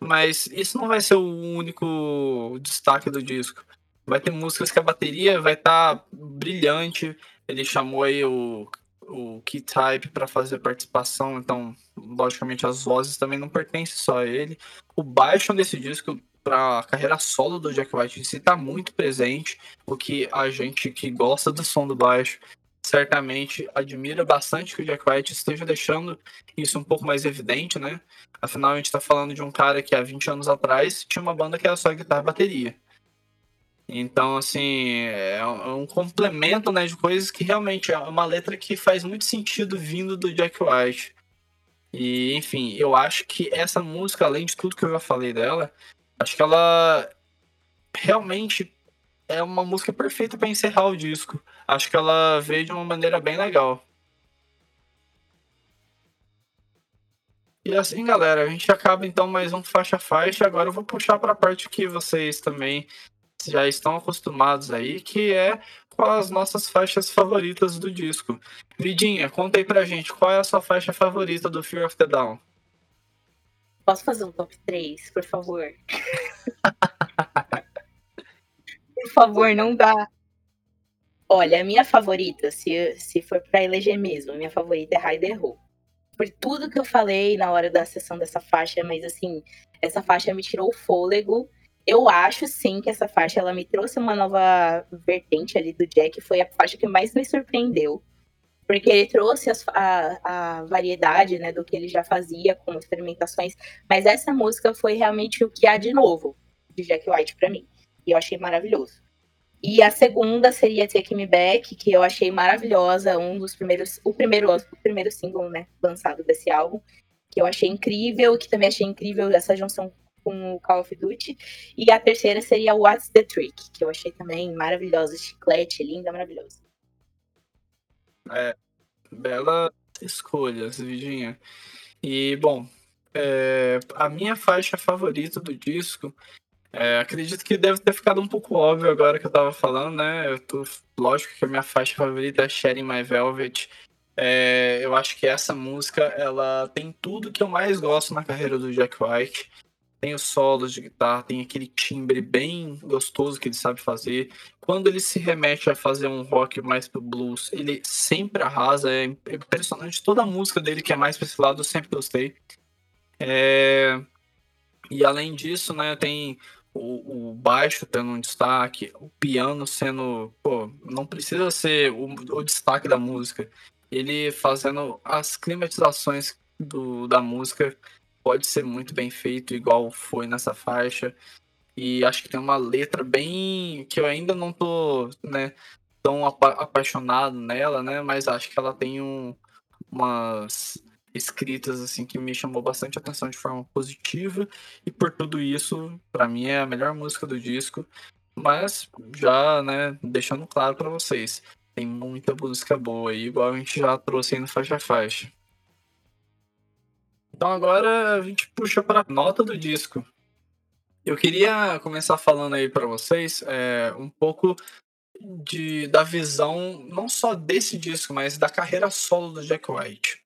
mas isso não vai ser o único destaque do disco. Vai ter músicas que a bateria vai estar tá brilhante. Ele chamou aí o o Key-Type para fazer participação, então, logicamente, as vozes também não pertencem só a ele. O baixo desse disco, para a carreira solo do Jack White em si, está muito presente, o que a gente que gosta do som do baixo certamente admira bastante que o Jack White esteja deixando isso um pouco mais evidente, né? Afinal, a gente está falando de um cara que há 20 anos atrás tinha uma banda que era só guitarra e bateria. Então, assim, é um complemento né, de coisas que realmente é uma letra que faz muito sentido vindo do Jack White. E, enfim, eu acho que essa música, além de tudo que eu já falei dela, acho que ela realmente é uma música perfeita para encerrar o disco. Acho que ela veio de uma maneira bem legal. E assim, galera, a gente acaba então mais um faixa faixa. Agora eu vou puxar para a parte que vocês também já estão acostumados aí, que é com as nossas faixas favoritas do disco. Vidinha, conta aí pra gente, qual é a sua faixa favorita do Fear of the Down? Posso fazer um top 3, por favor? por favor, não dá. Olha, a minha favorita, se, se for pra eleger mesmo, a minha favorita é Hide Ho. Por tudo que eu falei na hora da sessão dessa faixa, mas assim, essa faixa me tirou o fôlego eu acho sim que essa faixa ela me trouxe uma nova vertente ali do Jack, foi a faixa que mais me surpreendeu. Porque ele trouxe as, a, a variedade né, do que ele já fazia com experimentações, mas essa música foi realmente o que há de novo de Jack White para mim. E eu achei maravilhoso. E a segunda seria Take Me Back, que eu achei maravilhosa, um dos primeiros, o primeiro, o primeiro single, né, lançado desse álbum, que eu achei incrível, que também achei incrível essa junção com o Call of Duty. E a terceira seria What's the Trick, que eu achei também maravilhosa. Chiclete, linda, maravilhosa. É, bela escolha, Vidinha. E, bom, é, a minha faixa favorita do disco, é, acredito que deve ter ficado um pouco óbvio agora que eu tava falando, né? Eu tô, lógico que a minha faixa favorita é Sharing My Velvet. É, eu acho que essa música, ela tem tudo que eu mais gosto na carreira do Jack White tem os solos de guitarra, tem aquele timbre bem gostoso que ele sabe fazer. Quando ele se remete a fazer um rock mais pro blues, ele sempre arrasa. É impressionante. Toda a música dele que é mais pra esse lado, eu sempre gostei. É... E além disso, né, tem o, o, baixo tendo um destaque, o piano sendo. Pô, não precisa ser o, o destaque da música. Ele fazendo as climatizações do, da música pode ser muito bem feito, igual foi nessa faixa. E acho que tem uma letra bem. que eu ainda não tô, né, tão apa apaixonado nela, né? Mas acho que ela tem um, umas escritas assim que me chamou bastante atenção de forma positiva e por tudo isso para mim é a melhor música do disco mas já né deixando claro para vocês tem muita música boa aí igual a gente já trouxe aí no faixa faixa então agora a gente puxa para nota do disco. Eu queria começar falando aí para vocês é, um pouco de, da visão não só desse disco, mas da carreira solo do Jack White.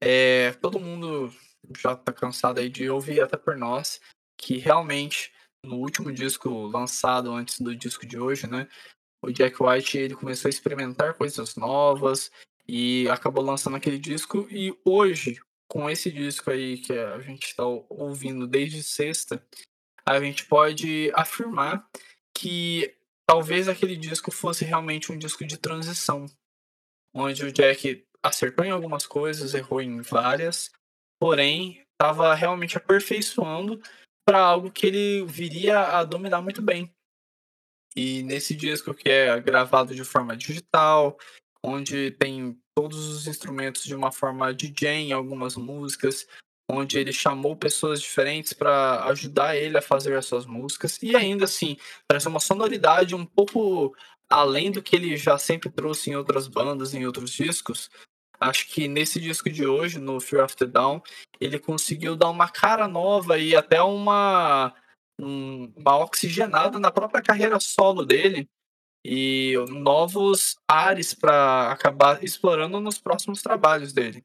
É, todo mundo já tá cansado aí de ouvir até por nós que realmente no último disco lançado antes do disco de hoje, né, o Jack White ele começou a experimentar coisas novas e acabou lançando aquele disco e hoje com esse disco aí que a gente está ouvindo desde sexta, a gente pode afirmar que talvez aquele disco fosse realmente um disco de transição, onde o Jack acertou em algumas coisas, errou em várias, porém estava realmente aperfeiçoando para algo que ele viria a dominar muito bem. E nesse disco que é gravado de forma digital, onde tem todos os instrumentos de uma forma DJ em algumas músicas, onde ele chamou pessoas diferentes para ajudar ele a fazer as suas músicas e ainda assim traz uma sonoridade um pouco além do que ele já sempre trouxe em outras bandas, em outros discos. Acho que nesse disco de hoje, no Fear the Down, ele conseguiu dar uma cara nova e até uma uma oxigenada na própria carreira solo dele, e novos ares para acabar explorando nos próximos trabalhos dele.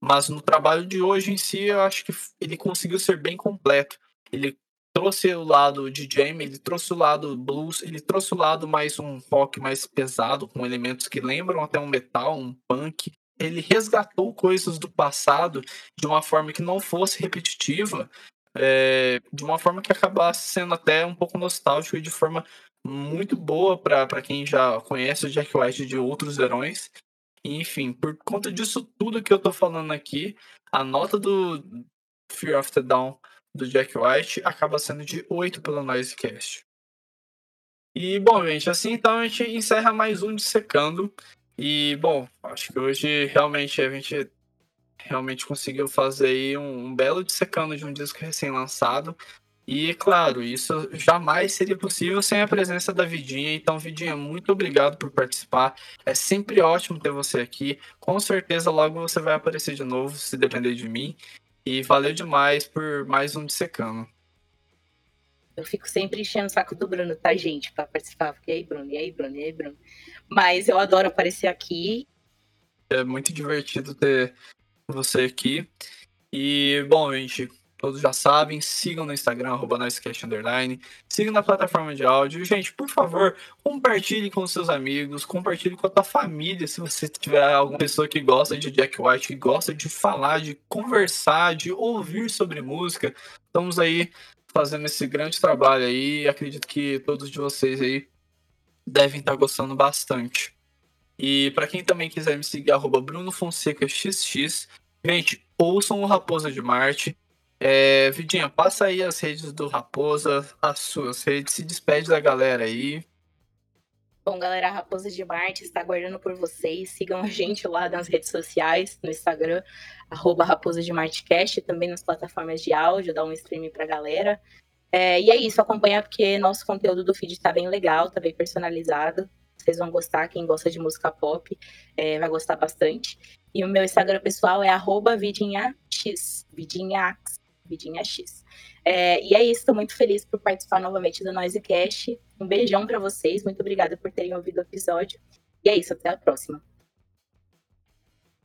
Mas no trabalho de hoje em si, eu acho que ele conseguiu ser bem completo. Ele trouxe o lado de Jamie, ele trouxe o lado blues, ele trouxe o lado mais um rock mais pesado, com elementos que lembram até um metal, um punk. Ele resgatou coisas do passado de uma forma que não fosse repetitiva, é, de uma forma que acabasse sendo até um pouco nostálgico e de forma muito boa para quem já conhece o Jack White de outros heróis. enfim, por conta disso tudo que eu tô falando aqui, a nota do Fear of the Dawn do Jack White acaba sendo de 8 pelo Noisecast. E, bom, gente, assim então a gente encerra mais um Dissecando. E, bom, acho que hoje realmente a gente realmente conseguiu fazer um, um belo Dissecando de um disco recém-lançado. E, claro, isso jamais seria possível sem a presença da Vidinha. Então, Vidinha, muito obrigado por participar. É sempre ótimo ter você aqui. Com certeza, logo você vai aparecer de novo, se depender de mim. E valeu demais por mais um Dissecando. Eu fico sempre enchendo o saco do Bruno, tá, gente, para participar. Porque aí, Bruno, e aí, Bruno, e aí, Bruno. Mas eu adoro aparecer aqui. É muito divertido ter você aqui. E, bom, gente, todos já sabem, sigam no Instagram, arroba underline, sigam na plataforma de áudio. Gente, por favor, compartilhe com seus amigos, compartilhe com a tua família, se você tiver alguma pessoa que gosta de Jack White, que gosta de falar, de conversar, de ouvir sobre música. Estamos aí fazendo esse grande trabalho aí, acredito que todos de vocês aí devem estar gostando bastante. E para quem também quiser me seguir, arroba Bruno Fonseca XX, gente, ouçam o Raposa de Marte, é, Vidinha, passa aí as redes do Raposa, as suas redes, se despede da galera aí. Bom, galera, a Raposa de Marte está aguardando por vocês. Sigam a gente lá nas redes sociais, no Instagram, arroba Raposa de Martecast, também nas plataformas de áudio, dá um stream pra galera. É, e é isso, acompanha porque nosso conteúdo do feed tá bem legal, tá bem personalizado. Vocês vão gostar, quem gosta de música pop é, vai gostar bastante. E o meu Instagram pessoal é arroba vidinhax, vidinhax, Vidinha X. É, e é isso, estou muito feliz por participar novamente do Noisecast. Um beijão para vocês, muito obrigada por terem ouvido o episódio. E é isso, até a próxima.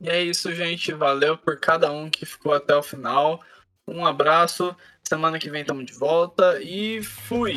E é isso, gente. Valeu por cada um que ficou até o final. Um abraço. Semana que vem estamos de volta e fui!